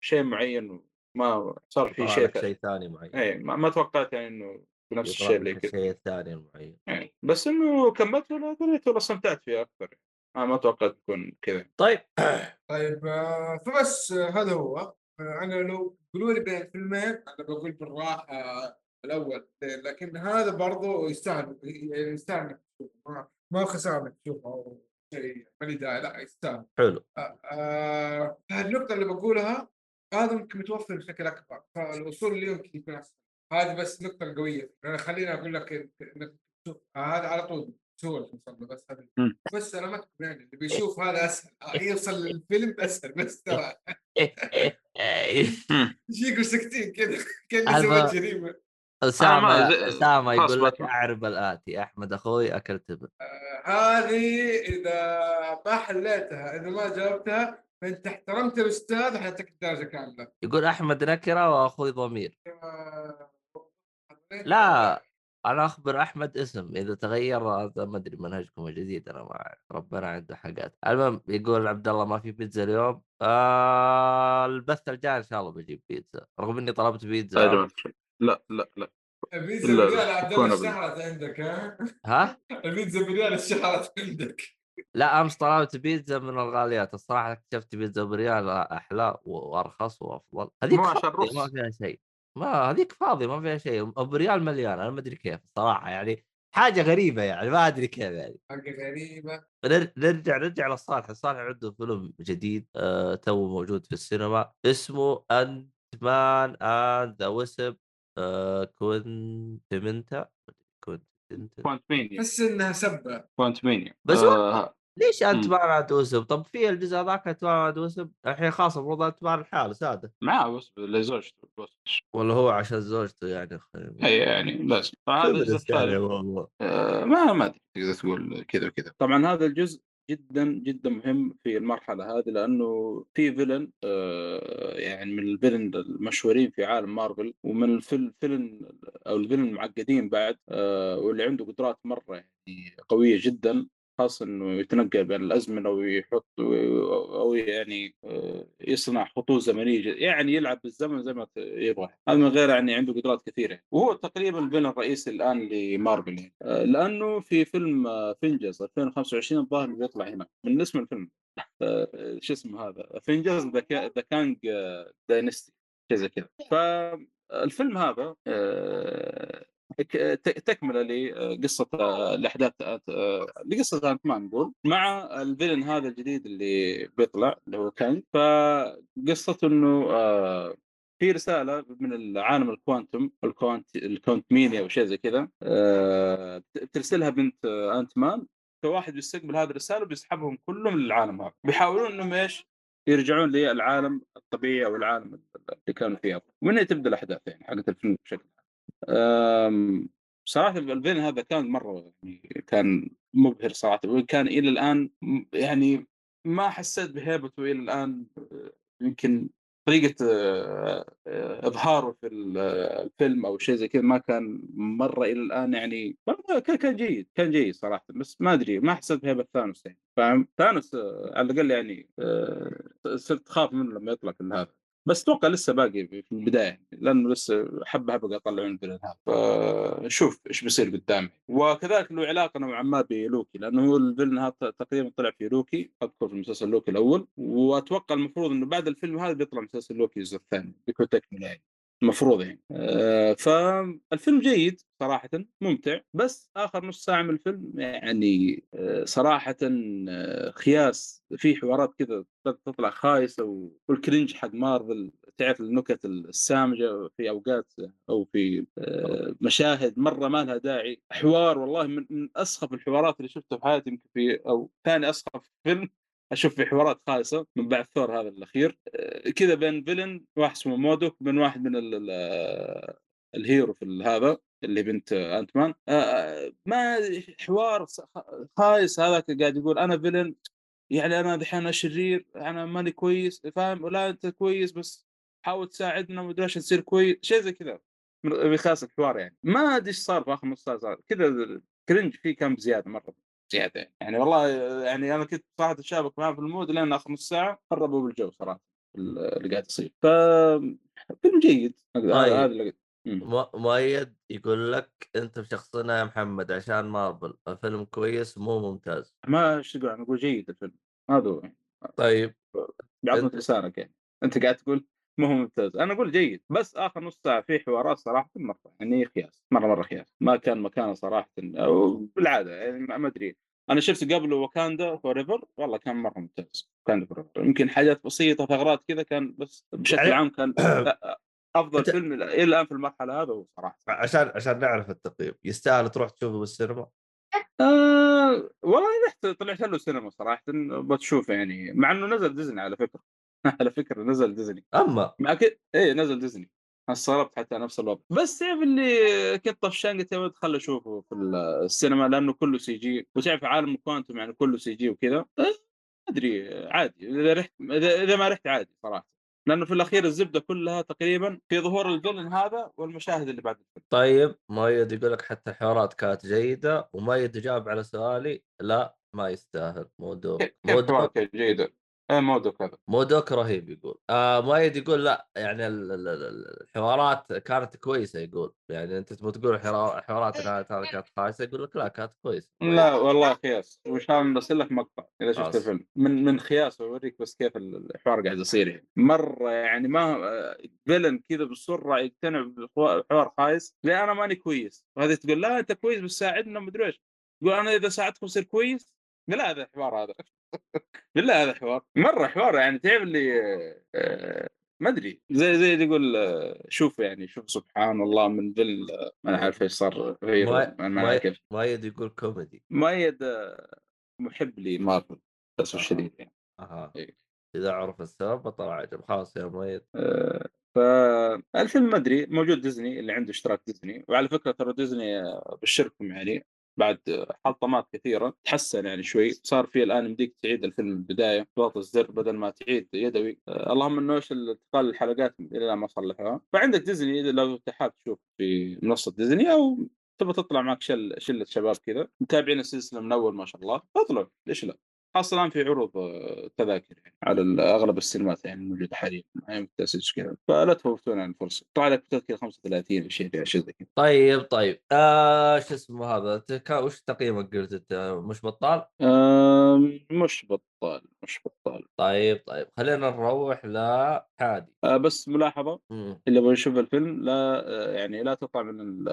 شيء معين وما صار في شيء. شيء ثاني معين. اي ما, ما توقعت يعني إنه بنفس الشيء اللي كنت الشيء الثاني المعين يعني بس إنه كملته لا قريت والله استمتعت فيه أكثر. أنا ما أتوقع تكون كذا. طيب. طيب آه، فبس آه، هذا هو. آه، أنا لو تقولوا لي بين الفيلمين أنا بقول بالراحة الأول. لكن هذا برضو يستاهل يعني يستاهل ما- ما هو خسارة إنك تشوفه أو شيء ما لي داعي. لا يستاهل. حلو. آه، آه، النقطة اللي بقولها هذا ممكن متوفر بشكل أكبر. فالوصول اللي يمكن يكون أسهل هذه بس النقطة القوية. أنا خليني أقول لك تشوف آه، هذا على طول سهولة توصل له بس هذه. بس أنا ما يعني اللي بيشوف هذا أسهل. آه، يوصل للفيلم أسهل بس ترى. يجيكوا ساكتين كذا هذا- سويت جريمة أسامة أسامة يقول لك. أعرب الآتي. أحمد أخوي اكل تبن آه، هذه إذا ما حليتها إذا ما جاوبتها فأنت احترمت الأستاذ حيعطيك الدرجة كاملة. يقول أحمد نكرة وأخوي ضمير. آه، لا أنا اخبر أحمد اسم إذا تغير هذا ما أدري منهجكم الجديد أنا ما أعرف ربنا عنده حاجات. المهم يقول عبد الله ما في بيتزا اليوم؟ آه البث الجاي إن شاء الله بجيب بيتزا رغم إني طلبت بيتزا. الخير. لا لا لا. البيتزا لا، بريال عبد الله. اشتهرت عندك ها؟ ها؟ البيتزا بريال اشتهرت عندك. لا أمس طلبت بيتزا من الغاليات الصراحة اكتشفت بيتزا بريال أحلى وأرخص وأفضل. هذيك مو عشان. ما فيها شيء. ما هذيك فاضية ما فيها شيء بريال مليان أنا ما أدري كيف الصراحه يعني حاجة غريبة يعني ما أدري كيف يعني. حاجة غريبة. نر- نرجع نرجع للصالح الصالح عنده فيلم جديد آه تو موجود في السينما اسمه Ant مان اند ذا ويسب كونتمنتا كونت كوانت مينيا بس إنها سبة. كوانت مينيا بس آه ليش أنت مم. مان اند ويسب طب في الجزء ذاك اند ويسب الحين خلاص المفروض أنت مان الحال سادة. معاه بس لزوجته بس. ولا هو عشان زوجته يعني هي يعني لازم فهذا الجزء يعني الثالث والله. آه، ما ما أدري تقدر تقول كذا وكذا. طبعا هذا الجزء جدا جدا مهم في المرحلة هذه لأنه في فيلن آه، يعني من الفيلن المشهورين في عالم مارفل ومن الفيلن فيلن أو ال villain المعقدين بعد آه، واللي عنده قدرات مرة يعني قوية جدا. خاصة إنه يتنقل بين الأزمنة ويحط أو يعني آه، يصنع خطوط زمنية يعني يلعب بالزمن زي ما يبغى. هذا من غير يعني عنده قدرات كثيرة. وهو تقريبا ال villain الرئيسي الآن لمارفل يعني. آه، لأنه في فيلم آه، Avengers 2025 الظاهر بيطلع هنا. من اسم الفيلم. شو اسمه هذا؟ Avengers The Kang Dynasty زي كذا. فالفيلم هذا تكملة لقصة الاحداث آه، لقصة Ant-Man نقول مع ال villain هذا الجديد اللي بيطلع اللي هو كانج فقصته إنه آه، في رسالة من العالم ال quantum ال quant ال Quantumania أو شيء زي كذا آه، بترسلها بنت Ant-Man فواحد بيستقبل هذه الرسالة وبيسحبهم كلهم للعالم هذا. بيحاولون إنهم إيش؟ يرجعون للعالم الطبيعي أو العالم اللي كانوا فيه. ومن هنا تبدأ الأحداث يعني حقت الفيلم بشكل صراحة الفيلم هذا كان مرة يعني كان مبهر صراحة وكان إلى الآن يعني ما حسيت بهيبته إلى الآن أه، يمكن طريقة أه، أه، إظهاره في ال- الفيلم أو شيء زي كذا ما كان مرة إلى الآن يعني كان جيد كان جيد صراحة بس ما أدري ما حسيت بهيبة ثانوس يعني. فاهم؟ ثانوس على الأقل يعني صرت تخاف منه لما يطلع في هذا بس أتوقع لسه باقي في البداية لأنه لسه حبة حبة قاعد يطلعون ال villain هذا فنشوف إيش بيصير قدام وكذلك له علاقة نوعا ما بلوكي لأنه هو ال villain هذا تقريبا طلع في لوكي أذكر في مسلسل لوكي الأول. وأتوقع المفروض إنه بعد الفيلم هذا بيطلع مسلسل لوكي الجزء الثاني بيكون تكمله يعني المفروض يعني. آه فالفيلم جيد صراحة ممتع بس آخر نص ساعة من الفيلم يعني آه صراحة آه خياس في حوارات كذا تطلع خايسة وال cringe حق مارفل تعرف النكت السامجة في أوقات أو في آه مشاهد مرة ما لها داعي. حوار والله من, من أسخف الحوارات اللي شفتها في حياتي يمكن في أو ثاني أسخف فيلم. أشوف في حوارات خايسه من بعد ثور هذا الأخير. آه، كذا بين villain واحد اسمه مودوك بين واحد من ال- ال- ال hero في هذا اللي بنت Ant-Man آه، ما حوار خايس هذاك قاعد يقول أنا villain يعني أنا دحين أنا شرير أنا ماني كويس فاهم؟ ولا أنت كويس بس حاول تساعدنا ومدري إيش نصير كويس شيء زي كذا بخاص الحوار يعني. ما أدري إيش صار في آخر نص ساعه كذا cringe فيه كم زياده مرة. زيادة. يعني. والله يعني أنا كنت صراحة اتشابك معاه في ال mood لين آخر نص ساعة خربوا بالجو صراحة اللي قاعد يصير. ف فيلم جيد. هذا طيب. هذا اللي مؤيد يقول لك أنت بشخصنا يا محمد عشان مارفل الفيلم كويس مو ممتاز. ما إيش تقول أنا أقول جيد الفيلم. هذا هو. طيب. بعظمه أنت- لسانك يعني. أنت قاعد تقول ما هو ممتاز. أنا أقول جيد بس آخر نص ساعة في حوارات صراحة مرة يعني خياس مرة مرة خياس. ما كان مكانه صراحة بالعادة يعني ما أدري. أنا شفت قبله Wakanda Forever والله كان مرة ممتاز. Wakanda Forever يمكن حاجات بسيطة ثغرات كذا كان بس بشكل يعني- عام كان أفضل أنت- فيلم إلى الآن في المرحلة هذا هو صراحة. عشان عشان نعرف التقييم يستاهل تروح تشوفه بالسينما؟ آه والله رحت طلعت له سينما صراحة بتشوفه يعني. مع إنه نزل ديزني على فكرة. على فكرة نزل ديزني. أما. مع كده إيه نزل ديزني. استغربت حتى نفس الوضع. بس تعرف اللي كنت طفشان قلت يا خل اشوفه في السينما لأنه كله CG. وتعرف عالم ال quantum يعني كله CG وكذا. ما أدري عادي. إذا رحت إذا ما رحت عادي صراحة. لأنه في الأخير الزبدة كلها تقريبا في ظهور ال villain هذا والمشاهد اللي بعد الفيلم طيب مؤيد يقول لك حتى الحوارات كانت جيدة ومؤيد جاب على سؤالي لا ما يستاهل. مودوك كيف مو كيف حوارات دوك جيدة؟ إيه مودو كذا مودوك رهيب يقول. آه مؤيد يقول لا يعني ال- ال- ال- الحوارات كانت كويسة يقول. يعني أنت تبغى تقول الحوارات هذا كانت خايسة يقول لك لا كانت كويسة لا والله خياس. وش هذا برسل لك مقطع إذا شفت خلاص. الفيلم. من من خياس اوريك بس كيف الحوار قاعد يصير يعني. مرة يعني ما فيلن كذا بالسرعه يقتنع بالحوار خايس. لأن أنا ماني كويس. وهذه تقول لا أنت كويس بس ساعدنا مدري إيش. يقول أنا إذا ساعدتكم اصير كويس؟ لا هذا الحوار هذا. بالله هذا حوار. مرة حوار يعني تعرف اللي آه، ما أدري زي زي اللي يقول آه، شوف يعني شوف سبحان الله من ذل آه، ما أنا عارف إيش صار غير ما- كيف. مؤيد يقول كوميدي. مؤيد آه، محب لمارفل للاسف. الشديد يعني. أها. إيه. إذا عرف السبب بطل عجب. خلاص يا مؤيد آه، فالفيلم ما أدري موجود ديزني اللي عنده اشتراك ديزني. وعلى فكرة ترى ديزني بشركم يعني. بعد حلطمات كثيرة تحسن يعني شوي. صار في الآن يمديك تعيد الفيلم من البدايه تضغط الزر بدل ما تعيد يدوي. آه، اللهم إنه إيش انتقال الحلقات إلى ما صلحوها فعندك ديزني إذا لو تحاب تشوف في منصة ديزني أو تبغى تطلع معك شل شلة شباب كذا متابعين السلسلة من أول ما شاء الله اطلعوا ليش لا؟ خاصة الان في عروض آه، تذاكر يعني على أغلب السينمات يعني الموجودة حاليا أيام التاسيس كذا فلا تفوتون عن الفرصة. طلع لك بتذكرة 35 أو شيء شيء زي كذا. طيب طيب. آه شو اسمه هذا؟ وش تقييمك قلت أنت؟ مش بطال؟ آم، مش بطال مش بطال. طيب طيب خلينا نروح لحادي آه، بس ملاحظة مم. اللي يبغى يشوف الفيلم لا آه، يعني لا تطلع من ال-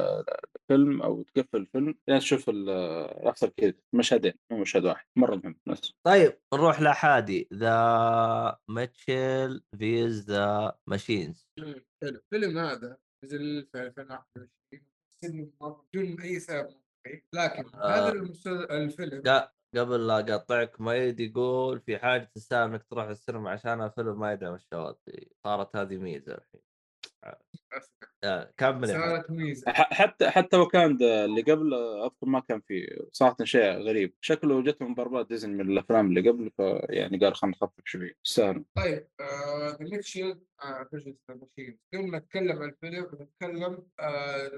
الفيلم أو تقفل الفيلم لين تشوف ال- يحصل كذا مشهدين مو مشهد واحد مرة مهم بس. طيب نروح لحادي The Mitchells vs. the Machines حلو. الفيلم هذا نزل في 2021 سن مرة بدون أي سبب لكن آه. هذا الفيلم قبل لا أقطعك مؤيد يقول في حاجة تستاهل إنك تروح السينما عشانها فيلم ما يدعم الشواذ. صارت هذه ميزة الحين. آه كمل. صارت ميزة. حتى حتى وكاندا اللي قبل آه، أذكر ما كان في صراحة شيء غريب. شكله جتهم ضربات ديزني من الأفلام اللي قبل فيعني قال خلينا نخفف شوي. يستاهلوا طيب The Mitchells versus Machines قبل ما نتكلم عن الفيلم بنتكلم آه،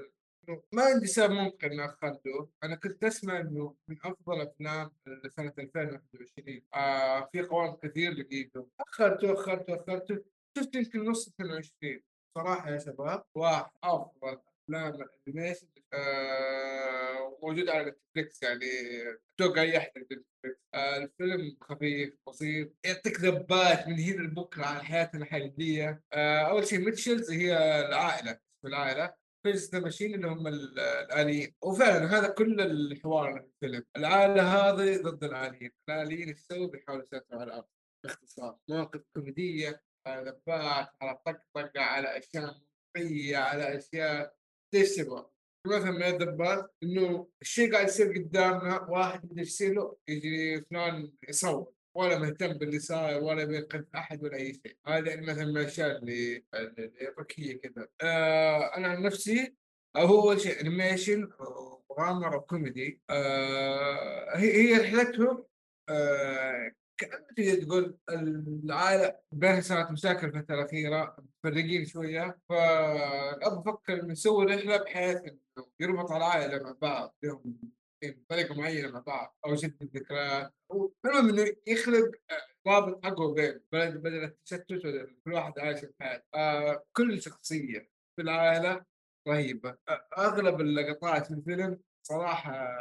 ما عندي سبب منطقي إني اخذته، أنا كنت أسمع إنه من أفضل أفلام سنه 2021 آه في قوائم كثير لقيته، أخرته أخرته أخرته. شفت يمكن نص 22 صراحة يا شباب واحد أفضل أفلام ال animation آه موجود على نتفلكس يعني أتوقع أي أحد نتفلكس آه الفيلم خفيف بسيط. يعطيك ذبات من هنا لبكرة على حياتنا الحقيقية. آه أول شيء Mitchells هي العائلة العائلة. versus Machines اللي هم ال- الآليين. وفعلا هذا كل الحوار في الفيلم. العائله هذه ضد الآليين. الآليين إيش يسووا بيحاولوا يسيطروا على الأرض. باختصار مواقف كوميدية على ذبات على طقطقة على أشياء منطقيه على أشياء إيش تبغى مثلا من الذبات إنه الشيء قاعد يصير قدامنا واحد يصير يجي فلان يصور. ولا مهتم باللي صاير ولا بينقذ أحد ولا أي شيء. هذا يعني مثلا من الاشياء اللي الذكيه كذا. آه أنا عن نفسي هو أول شيء انيميشن مغامره وكوميدي. آه هي هي رحلتهم آه تقدر تقول العائلة بينها صارت مشاكل الفترة الأخيرة متفرقين شوية. فالأب فكر إنه يسوي رحلة بحيث إنه يربط العائلة مع بعض لهم بطريقة معينة مع بعض أو يشد الذكريات المهم إنه يخلق آه، رابط أقوى بين بدل بدل التشتت كل واحد عايش بحياته آه كل شخصية في العائلة رهيبة. أغلب اللقطات في الفيلم صراحة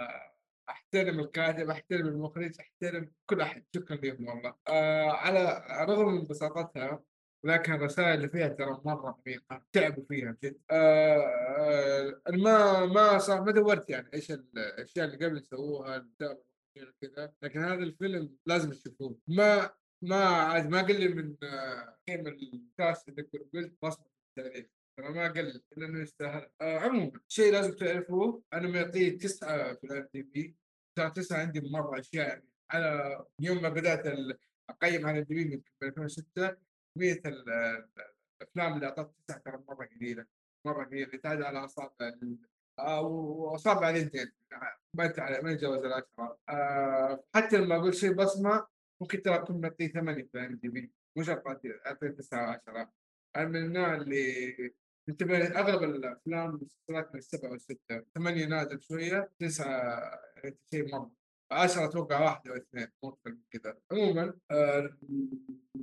أحترم الكاتب أحترم المخرج أحترم كل أحد. شكرا لهم والله. آه على رغم من بساطتها لكن الرسائل اللي فيها ترى مرة عميقة تعبوا فيها بجد آه آه ما ما صار ما دورت يعني إيش الأشياء اللي قبل سووها كذا لكن هذا الفيلم لازم تشوفوه. ما ما عاد ما قل من آه، قيم الكاس اللي قلت بصمة التاريخ. ترى ما قل لأنه يستاهل. آه عموما شيء لازم تعرفوه أنا معطيه تسعة في ال IMDb. ترى تسعة عندي مرة أشياء يعني على يوم ما بدأت أقيم على ال IMDb من 2006 كميه ال- ال- الأفلام اللي اعطت تسعه ترى مرة قليله مرة قليله تعد على أصابع ال- آه، وأصابع اليدين ما ما يتجاوز العشرة. آه حتى لما أقول شيء بصمة ممكن ترى أكون معطيه ثمانية في الام دي بي مش أعطيه تسعة 10 أنا من النوع اللي انتبه أغلب الأفلام والمسلسلات من السبعة والستة ثمانية نازل شوية تسعة يعني شيء مرة. عشرة أتوقع واحدة أو اثنين مو أكثر من كذا. عموما آه،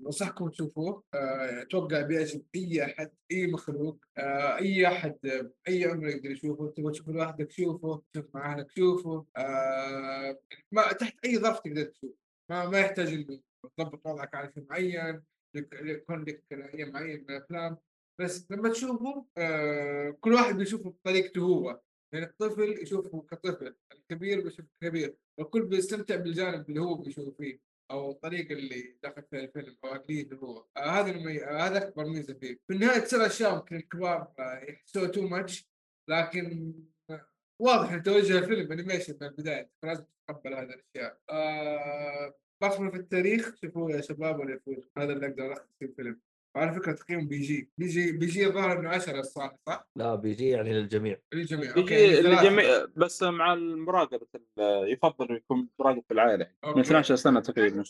أنصحكم تشوفوه. آه، أتوقع بيعجب أي أحد أي مخلوق آه، أي أحد آه، أي عمر يقدر يشوفه. تبغى تشوفه لوحدك شوفه. تشوف مع اهلك شوفه. آه، ما تحت أي ظرف تقدر تشوف ما ما يحتاج انه تضبط وضعك على شيء معين يك- يكون لك نوعيه معينة من الأفلام. بس لما تشوفه آه كل واحد بيشوفه بطريقته هو. يعني الطفل يشوفه كطفل الكبير بيشوفه كبير الكل بيستمتع بالجانب اللي هو بيشوف فيه أو الطريقة اللي دخل فيها الفيلم أو عقليته هو. آه هذا المي... آه هذا أكبر ميزة فيه. في النهاية تصير أشياء ممكن الكبار آه يحسوها too much لكن واضح إن توجه الفيلم animation من البداية. فلازم تتقبل هذه الأشياء. آه بصمه في التاريخ. شوفوه يا شباب ولا هذا اللي أقدر الخص في الفيلم. وعلى فكرة تقييم PG. PG PG الظاهر إنه 10 الصح صح؟ لا PG يعني للجميع. للجميع. يجي يعني ثلاثة. الجميع بس مع المراقبة ال- يفضل يكون مراقب في العائله من okay. 12 سنة تقريبا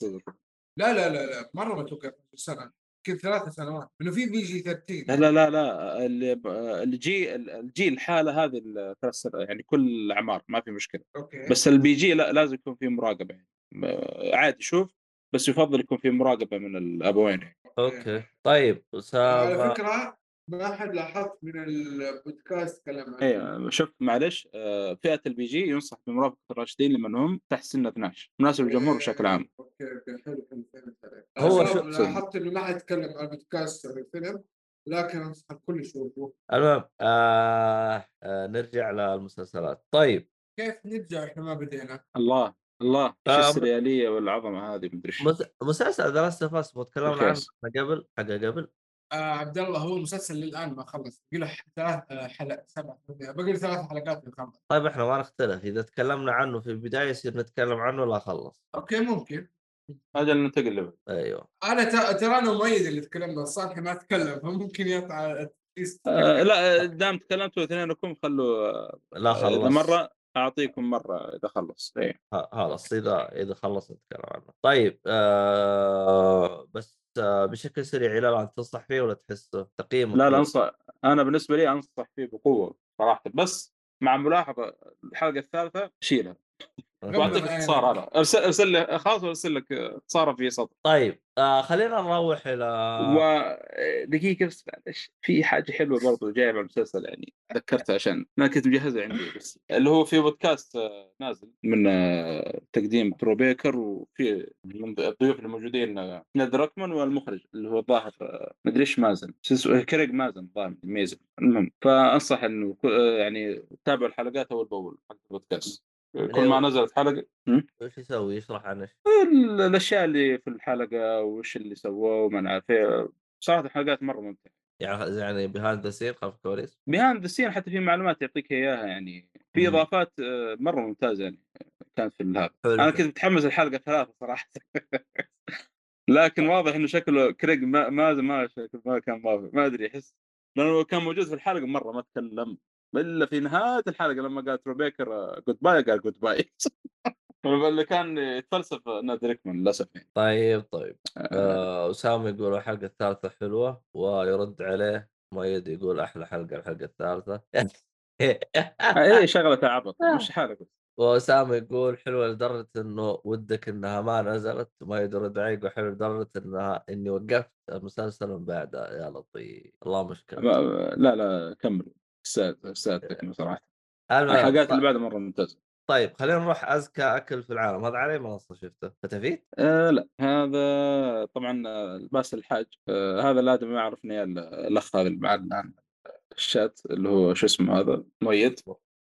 لا لا لا لا مرة ما أتوقع 12 سنة. يمكن ثلاثة سنوات. إنه في PG 13 لا لا لا لا. ال G ال G الحالة هذه الثلاث يعني كل الأعمار ما في مشكلة. okay. بس ال PG لا لازم يكون في مراقبة. يعني عادي شوف. بس يفضل يكون في مراقبة من الابوين. okay. طيب على اسامه فكرة ما حد لاحظت من البودكاست تكلم عنه. أيوه شوف معلش آه، فئة ال PG ينصح بمرافقه الراشدين لمن هم تحت سن 12 مناسب للجمهور بشكل عام. okay okay حلو حلو فهمت عليك. هو شوف لاحظت إنه ما حد يتكلم عن البودكاست عن الفيلم لكن انصح الكل يشوفه المهم آه آه نرجع للمسلسلات. طيب. كيف نرجع إحنا ما بدينا؟ الله. الله إيش آه، السريالية والعظمة هذه؟ مدري إيش مس- مسلسل The Last of Us تكلمنا عنه. قبل؟ حاجة قبل؟ آه عبد الله هو المسلسل للآن ما خلص. له ثلاث آه، حلقات سبع باقي له ثلاث حلقات يخلص طيب إحنا ما نختلف. إذا تكلمنا عنه في البداية يصير نتكلم عنه لا خلص. أوكي ممكن. هذا اللي ننتقل له. أيوه. أنا ت- ترى أنا مؤيد اللي تكلمنا صالح ما تكلم فممكن يست- آه لا دام تكلمتوا اثنينكم خلوا آه، لا إذا خلص. مرة أعطيكم مرة إذا خلص إيه. ه- خلاص إذا إذا خلص نتكلم عنه طيب آه بس آه بشكل سريع إلى الان تنصح فيه ولا تحسه تقييمك لا لا؟ أنصح أنا بالنسبة لي أنصح فيه بقوة صراحة بس مع ملاحظة الحلقة الثالثة شيلها يعني. اختصار هذا ارسل ارسل لي خلاص ارسل لك اختصار في سطر. طيب آه خلينا نروح إلى ودقيقه بس معلش. في حاجة حلوة برضو جاية مع المسلسل يعني ذكرتها عشان أنا كنت مجهزها عندي بس. اللي هو في بودكاست آه، نازل من آه، تقديم برو بيكر وفي الضيوف الموجودين آه، ناد ركمان والمخرج اللي هو الظاهر مدري إيش مازن كريج مازن الظاهر ميزن. المهم فأنصح إنه يعني تابعوا الحلقات أول بأول حق البودكاست. كل ما نزلت حلقة وش يسوي يشرح عن إيش؟ ال- الأشياء اللي في الحلقة وش اللي سووه وما نعرف إيه. صراحة الحلقات مرة ممتعة يعني يعني behind the scene خلف الكواليس behind ال scene حتى في معلومات يعطيك إياها يعني في. إضافات آه، مرة ممتازة يعني كانت في هذا حلو. أنا كنت متحمس الحلقة ثلاثة صراحة لكن واضح إنه شكله كريج ما ما ما شكله ما كان ما أدري أحس لأنه كان موجود في الحلقة مرة ما تكلم إلا في نهاية الحلقة لما قالت روبيكر جود باي قال جود باي اللي كان يتفلسف نادي ريكمان للأسف يعني. طيب طيب. آه. اسامه يقول الحلقة الثالثة حلوة ويرد عليه مؤيد يقول أحلى حلقة الحلقة الثالثة. اي شغلة عبط مش حالك بس. واسامه يقول حلوة لدرجة إنه ودك إنها ما نزلت. ما يرد علي يقول حلوة لدرجة إنها إني وقفت المسلسل من بعدها. يا لطيف. الله مشكلة ما- لا لا كمل. أستاذ تكمل صراحة. الحلقات اللي بعدها مرة ممتازة. طيب خلينا نروح أزكى أكل في العالم. هذا على أي منصة شفته. فتافيت آه لا. هذا طبعا باسل الحاج. آه هذا الآدمي ما يعرفني الأخ هذا اللي معنا عن الشات اللي هو شو اسمه هذا مؤيد.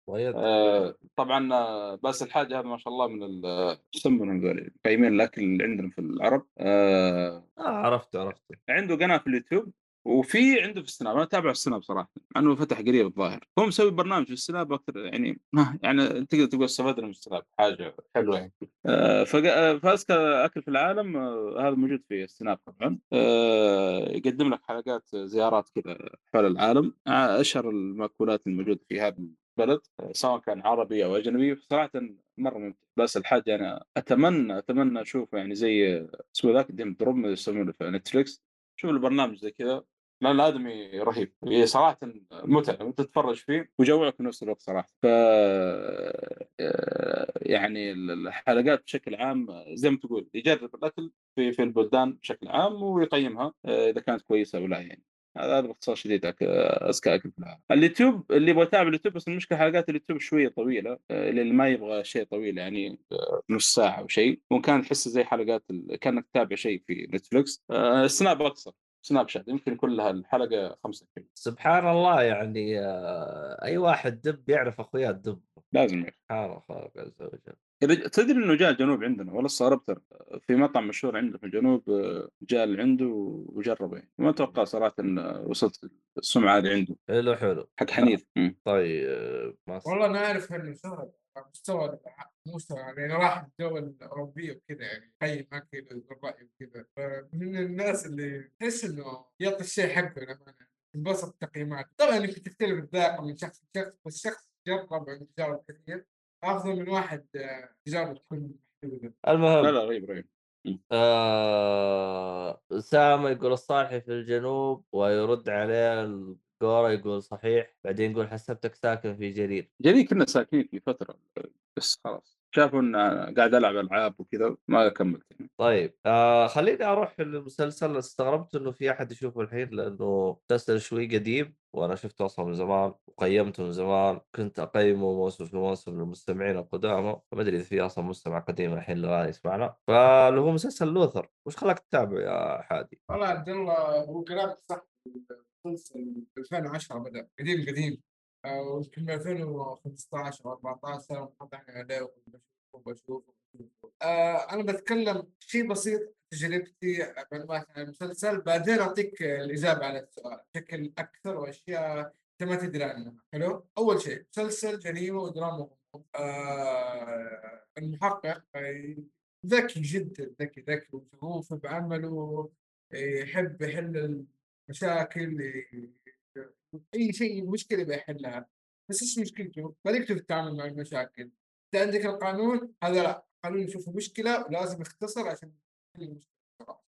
مؤيد آه طبعا آه، باسل الحاج هذا ما شاء الله من يسمونهم هذول؟ قايمين الأكل اللي عندنا في العرب. آه آه عرفته عرفته. عنده قناة في اليوتيوب. وفي عنده في السناب أنا أتابع السناب صراحة مع إنه فتح قريب الظاهر. هو مسوي برنامج في السناب أكثر يعني يعني تقدر تقول استفدنا من السناب حاجة حلوة يعني. آه، آه، اكل في العالم آه، هذا موجود في السناب طبعا. آه، يقدم لك حلقات زيارات كذا حول العالم. أشهر المأكولات الموجودة في هذا آه، سواء كان عربي أو أجنبي. صراحة مرة ممتع بس الحاجة أنا أتمنى أتمنى اشوفه يعني زي اسمه ذاك Dim drop يسمونه في نتفلكس شوف البرنامج زي كذا. لا الادمي رهيب. هي صراحة متعة تتفرج فيه. ويجوعك في نفس الوقت صراحة. ف آه، يعني الحلقات بشكل عام زي ما تقول يجرب الأكل في في البلدان بشكل عام ويقيمها آه، إذا كانت كويسة أو لا يعني. هذا باختصار شديد اذكى أكل في العالم. اليوتيوب اللي يبغى يتابع اليوتيوب بس المشكلة حلقات اليوتيوب شوية طويلة آه، اللي ما يبغى شيء طويل يعني نص ساعة أو شيء. ممكن تحسه زي حلقات كأنك تتابع شيء في نتفلكس السناب اقصر سناب شات يمكن كلها الحلقة خمسة كيلو سبحان الله يعني آه، أي واحد دب يعرف أخوياه الدب لازم يعني. سبحان الخالق عز وجل إذا تدري إنه جاء الجنوب عندنا والله استغربت. في مطعم مشهور عندنا في الجنوب آه، جاء عنده وجربه. ما أتوقع صراحة إن وصلت السمعة هذه عنده حلو حلو حق حنيف. طيب ما والله أنا أعرف انه شهر على مستوى مستوى يعني راح الدول الاوروبيه وكذا يعني قيم اكل الراي وكذا فمن الناس اللي تحس إنه يعطي الشيء حقه للأمانة تنبسط التقييمات طبعا يمكن تختلف الذائقه من شخص لشخص بس شخص جرب عن تجارب كثير أفضل من واحد آه، تجاربه تكون محدودة. لا المهم لا رهيب رهيب آه... اسامه يقول الصالحي في الجنوب ويرد عليه القورة يقول صحيح بعدين يقول حسبتك ساكن في جرير. جري كنا ساكنين في فترة بس خلاص. شافوا ان قاعد العب ألعاب وكذا ما كملت يعني. طيب آه خليني أروح للمسلسل استغربت إنه في أحد يشوفه الحين لأنه مسلسل شوي قديم وأنا شفته أصلا من زمان وقيمته من زمان. كنت أقيمه موسم في موسم للمستمعين القدامى. فما أدري إذا في أصلا مستمع قديم الحين الان يسمعنا. فاللي هو مسلسل لوثر. وش خلاك تتابع يا حادي؟ والله عبد الله هو كلامك صح؟ 2010 بدأ قديم قديم. آه، ويمكن من 2015 أو 14 انقطعنا عليه وبشوفه بشوفه بشوفه. آه أنا بتكلم شيء بسيط تجربتي معلومات عن المسلسل. بعدين أعطيك الإجابة على السؤال. بشكل أكثر وأشياء انت ما تدري عنها. حلو؟ أول شيء مسلسل جريمة ودراما. آه المحقق آه، ذكي جدا ذكي ذكي. وشغوف بعمله يحب يحل المشاكل أي شيء مشكلة بيحلها. بس إيش مشكلته؟ طريقته في التعامل مع المشاكل. أنت عندك القانون هذا لا قانون يشوف مشكلة ولازم يختصر عشان يحل المشكلة.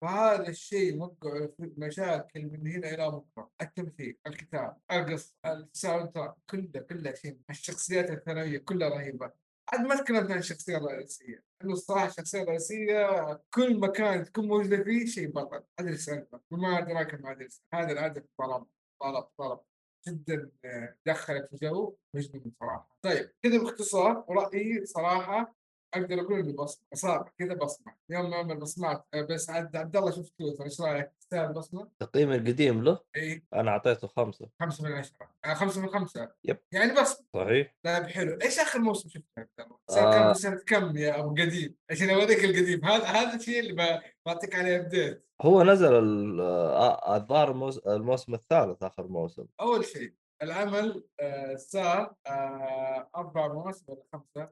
فهذا الشيء وقعه في مشاكل من هنا إلى بكرة. التمثيل الكتاب القصة الساوند كله كله شيء. الشخصيات الثانوية كلها رهيبة. عاد ما تكلمت عن الشخصية الرئيسية انه الصراحة الشخصية الرئيسية كل مكان تكون موجودة فيه شيء بطل أدري سالفة وما ادراك ما أدري هذا الادب طلب طلب طلب جدا آه، دخلك في جو مجنون صراحة. طيب كذا باختصار رأيي صراحة أقدر أقول انه بصمة اصابع كذا بصمة يوم ما أعمل بصمات آه، بس عاد عبد الله شفت تويتر إيش رأيك؟ تستاهل بصمة؟ تقييم القديم له اي أنا أعطيته خمسة خمسة من عشرة آه خمسة من خمسة Yep. يعني بصمة صحيح؟ طيب حلو إيش آخر موسم شفته عبد الله؟ سنة كم آه. سنة كم يا أبو قديم؟ عشان أوريك القديم هذا هذا الشيء اللي بعطيك عليه update هو نزل ال- آه، الظاهر الموس- الموسم الثالث آخر موسم أول شيء العمل آه صار آه أربع مواسم ولا خمسة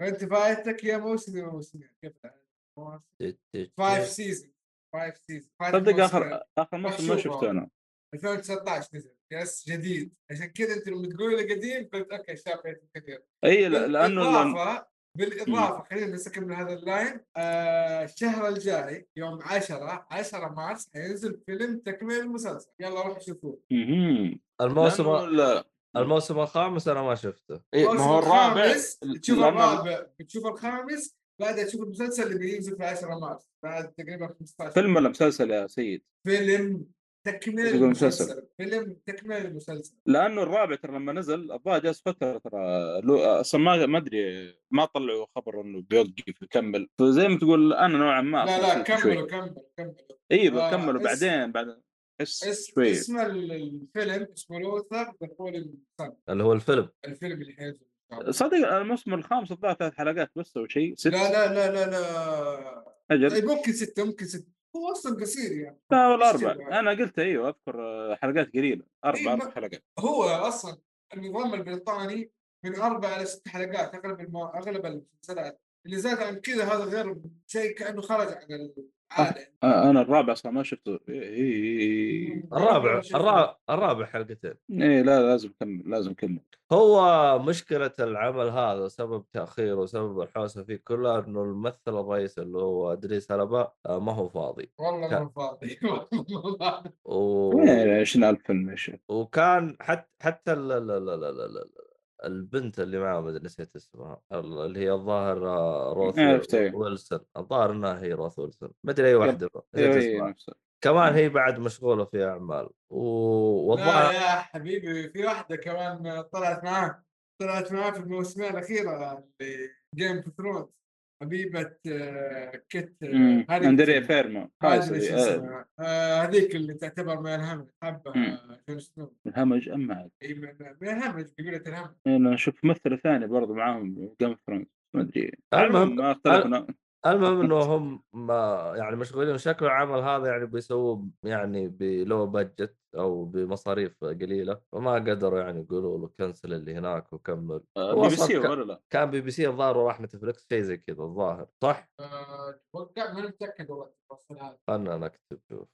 فانت فايتك يا موسم يا موسمين كيف فايف سيزون فايف سيزون صدق اخر اخر موسم ما. شفته أنا 2019 نزل yes جديد عشان كذا انت لما تقول لي قديم قلت okay شاف كثير اي لا- لأنه لأن... بالاضافه بالاضافه خلينا بس اكمل هذا ال line آه الشهر الجاي يوم 10 10 مارس حينزل فيلم تكمل المسلسل يلا روحوا شوفوه. الموسم لا- الموسم الخامس أنا ما شفته. إيه، ما هو الرابع تشوف الرابع. بتشوف الخامس بعدها تشوف المسلسل اللي بينزل في 10 مارس بعد تقريبا 15 فيلم ولا مسلسل يا سيد؟ فيلم تكمله مسلسل. المسلسل. فيلم تكمله المسلسل. لأنه الرابع ترى لما نزل الظاهر جالس فترة ترى لو أصلا ما ما أدري ما طلعوا خبر إنه بيوقف يكمل. فزي ما تقول أنا نوعا ما لا لا. كملوا كملوا كملوا. إيوه آه، كملوا بعدين بعد احس اس شوي اسم ال- الفيلم اسمه لوثر دخول السن اللي هو الفيلم. الفيلم اللي حينزل. صدق الموسم الخامس الظاهر ثلاث حلقات بس أو شيء. ست. لا لا لا لا لا. أجل. طيب ممكن ستة ممكن ستة هو أصلا قصير يعني. لا إيش أربع؟ أنا قلت أيوه أذكر حلقات قليلة. أربع إيه، أربع حلقات. هو أصلا النظام البريطاني من أربع إلى ست حلقات أغلب الم... أغلب المسلسلات اللي زاد عن كذا هذا غير شيء كأنه خرج عن العاده آه، أنا الرابع أصلا ما شفته. إيه إيه إيه. الرابع الرابع الرابع حلقتين. إيه لا لازم أكمل لازم أكمل. هو مشكلة العمل هذا سبب تأخيره وسبب الحوسة فيه كلها إنه الممثل الرئيسي اللي هو أدريس هلبا آه، ما هو فاضي. والله ما فاضي. والله ما فاضي. و... إيه، 20000 فيلم يا شيخ وكان حتى حتى ال... ال... ال... ال... ال... ال... البنت اللي معه ما أدري نسيت اسمها ال- اللي هي الظاهر آه، روث. ويلسون. الظاهر إنها هي روث ويلسون. ما أدري أي واحدة اسمها. نفسها كمان هي بعد مشغولة في أعمال. و... والظاهر يا حبيبي في واحدة كمان طلعت معاه طلعت معاه في الموسمين الأخيرة اللي Game of Thrones حبيبة آه، كت آه، هذه أندريا. فيرما آه، هذيك اللي تعتبر من الهمج حبة الهمج اما عاد إي من الهمج قبيله الهمج. أنا أشوف ممثلة ثانية برضو معاهم Game ما أدري. المهم ما اختلفنا المهم إنه هم ما يعني مشغولين شكل العمل هذا يعني بيسووه يعني ب low budget أو بمصاريف قليلة فما قدروا يعني يقولوا له cancel اللي هناك وكمل. آه، بي بي سي ولا لا؟ كان بي بي سي الظاهر وراح نتفلكس شيء زي كذا الظاهر صح؟ آه، أتوقع ما متأكد والله خلنا نكتب شوف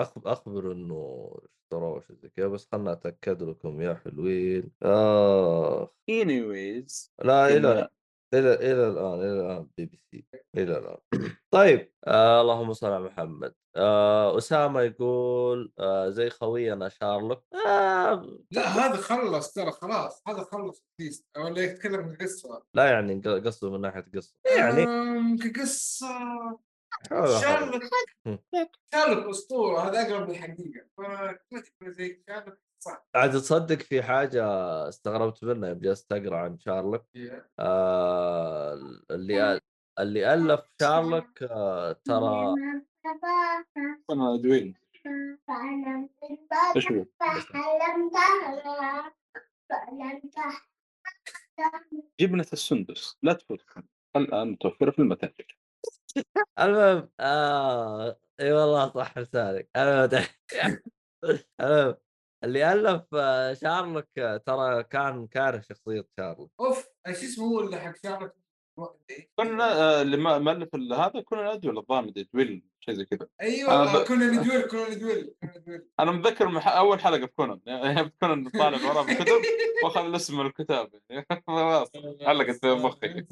أخ- أخبر إنه اشتروه شيء زي كذا بس خلنا أتأكد لكم يا حلوين. اخ anyways لا إلى إلى إلى الآن إلى الآن بي بي سي إلى الآن. طيب آه اللهم صل على محمد. آه أسامة يقول آه زي خوينا شارلوك آه لا هذا خلص ترى خلاص هذا خلص ولا يتكلم عن قصة. لا يعني قصده من ناحية قصة. يعني كقصه حول ولا شارلوك. شارلوك أسطورة هذا أقرب للحقيقة. تكون زي شارلوك. صح. عاد تصدق في حاجة استغربت منها يوم جلست اقرا عن شارلوك آه اللي أل- اللي ألف شارلوك آه ترى أنا دوين إيش هو؟ جبنة السندس. لا تفوتكم الآن متوفرة في المتاجر المهم آه إي والله صح لسانك. المهم اللي ألف آه، شارلوك آه، ترى كان كاره شخصية شارلوك. أوف إيش اسمه هو اللي حق شارلوك؟ كنا آه، اللي ما- مؤلف ال- هذا كنا ندول الظاهر مدري دويل شيء زي كذا. أيوه ب- كنا ندول كنا ندول أنا متذكر مح- أول حلقة في كونان. يعني كونان طالع وراه بالكتب وأخذ الاسم من الكتاب. خلاص علقت في مخي.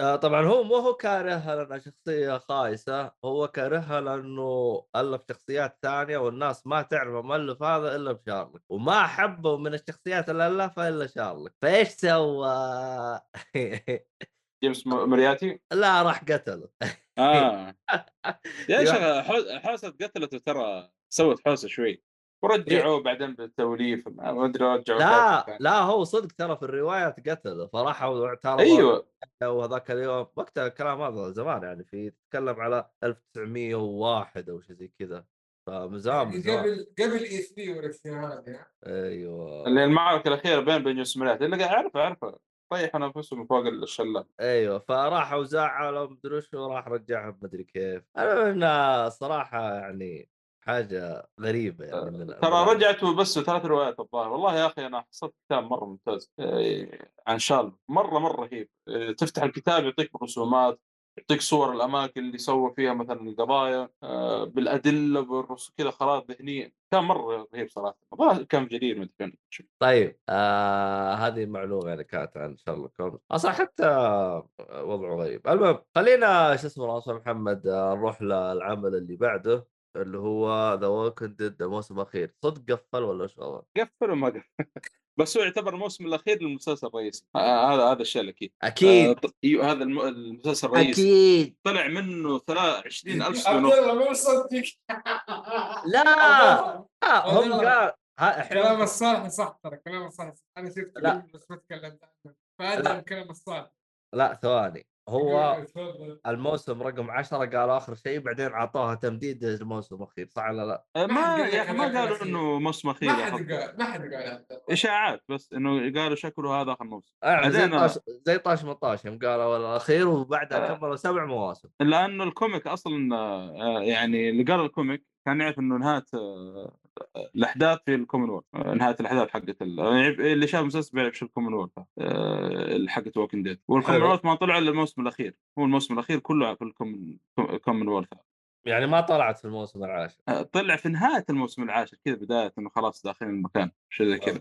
آه طبعا هو مو هو كارهها لانها شخصية خايسة هو كارهها لأنه ألف شخصيات ثانية والناس ما تعرف المؤلف هذا إلا بشارلوك. وما حبوا من الشخصيات اللي ألفها إلا شارلوك. فإيش سوى؟ جيمس م- مرياتي؟ لا راح قتله. آه. يا شيخ حو- حوسة قتلته ترى سوت حوسة شوي. ورجعوه بعدين بالتوليف ما أدري رجعوا لا. لا هو صدق ترى في الروايات قتله فراحوا واعترضوا أيوه. وهذاك اليوم. وقتها الكلام هذا زمان يعني في تتكلم على 1901 أو شيء زي كذا. فمن زمان من يعني قبل قبل اي 3 والأشياء هذه أيوه. اللي المعركة الأخيرة بين بين مرياتي اللي قاعد أعرفه أعرفه. طيحوا انفسهم فوق الشلال أيوه فراحوا زعلوا مدري وش وراح رجعهم مدري كيف. انها صراحة يعني حاجة غريبة يعني من ترى من- رجعت بس ثلاث روايات الظاهر. والله يا أخي أنا حصلت كتاب مرة ممتاز إيه، عن شال مرة مرة رهيب. إيه، تفتح الكتاب يعطيك رسومات يعطيك صور الأماكن اللي سوى فيها مثلا القضايا آه، بالأدلة بالرسوم كذا خرائط ذهنية. كان مرة رهيب صراحة. كان جرير ما أدري. طيب آه هذه معلومة يعني كانت عن شارلوك هولمز. أصلا حتى وضعه غريب المهم خلينا شو اسمه الله محمد آه، نروح للعمل اللي بعده اللي هو The Walking Dead الموسم الأخير. صدق قفل ولا إيش؟ قفل وما قفل. بس هو يعتبر الموسم الأخير للمسلسل الرئيسي. آه، هذا هذا الشيء الأكيد. آه، أكيد ط- أيوه هذا الم- المسلسل الرئيسي. أكيد. طلع منه ثلاث 20000 عبد spin off. الله ما مصدق لا. آه، هم قال ها كلام الصالح صح ترى كلام الصالح. أنا شفت لا. بس ما تكلمت عنه. فادعم لا. كلام الصالح. لا ثواني. هو تفضل. الموسم رقم 10 قالوا آخر شيء بعدين أعطوها تمديد الموسم الأخير صح ولا لا؟ آه، ما قال يا أخي ما هذاك قالوا. إنه موسم أخير ما حد أخي. قال ما حد قال. إشاعات بس إنه قالوا شكله هذا آخر موسم يعني زي طاش زي طاش مطاش يوم قالوا الأخير وبعدها آه. كملوا سبع مواسم لأنه ال comic أصلا آه، يعني اللي قرأ ال comic كان يعرف إنه نهاية آه، الأحداث في ال Commonwealth آه، نهاية الأحداث حقت ال- يعني اللي شاف المسلسل بيعرف شو ال Commonwealth آه، حقت Walking Dead وال Commonwealth ما طلع إلا الموسم الأخير هو الموسم الأخير كله في ال Commonwealth يعني ما طلعت في الموسم العاشر. آه، طلع في نهاية الموسم العاشر كذا بداية إنه خلاص داخلين المكان شيء زي كذا.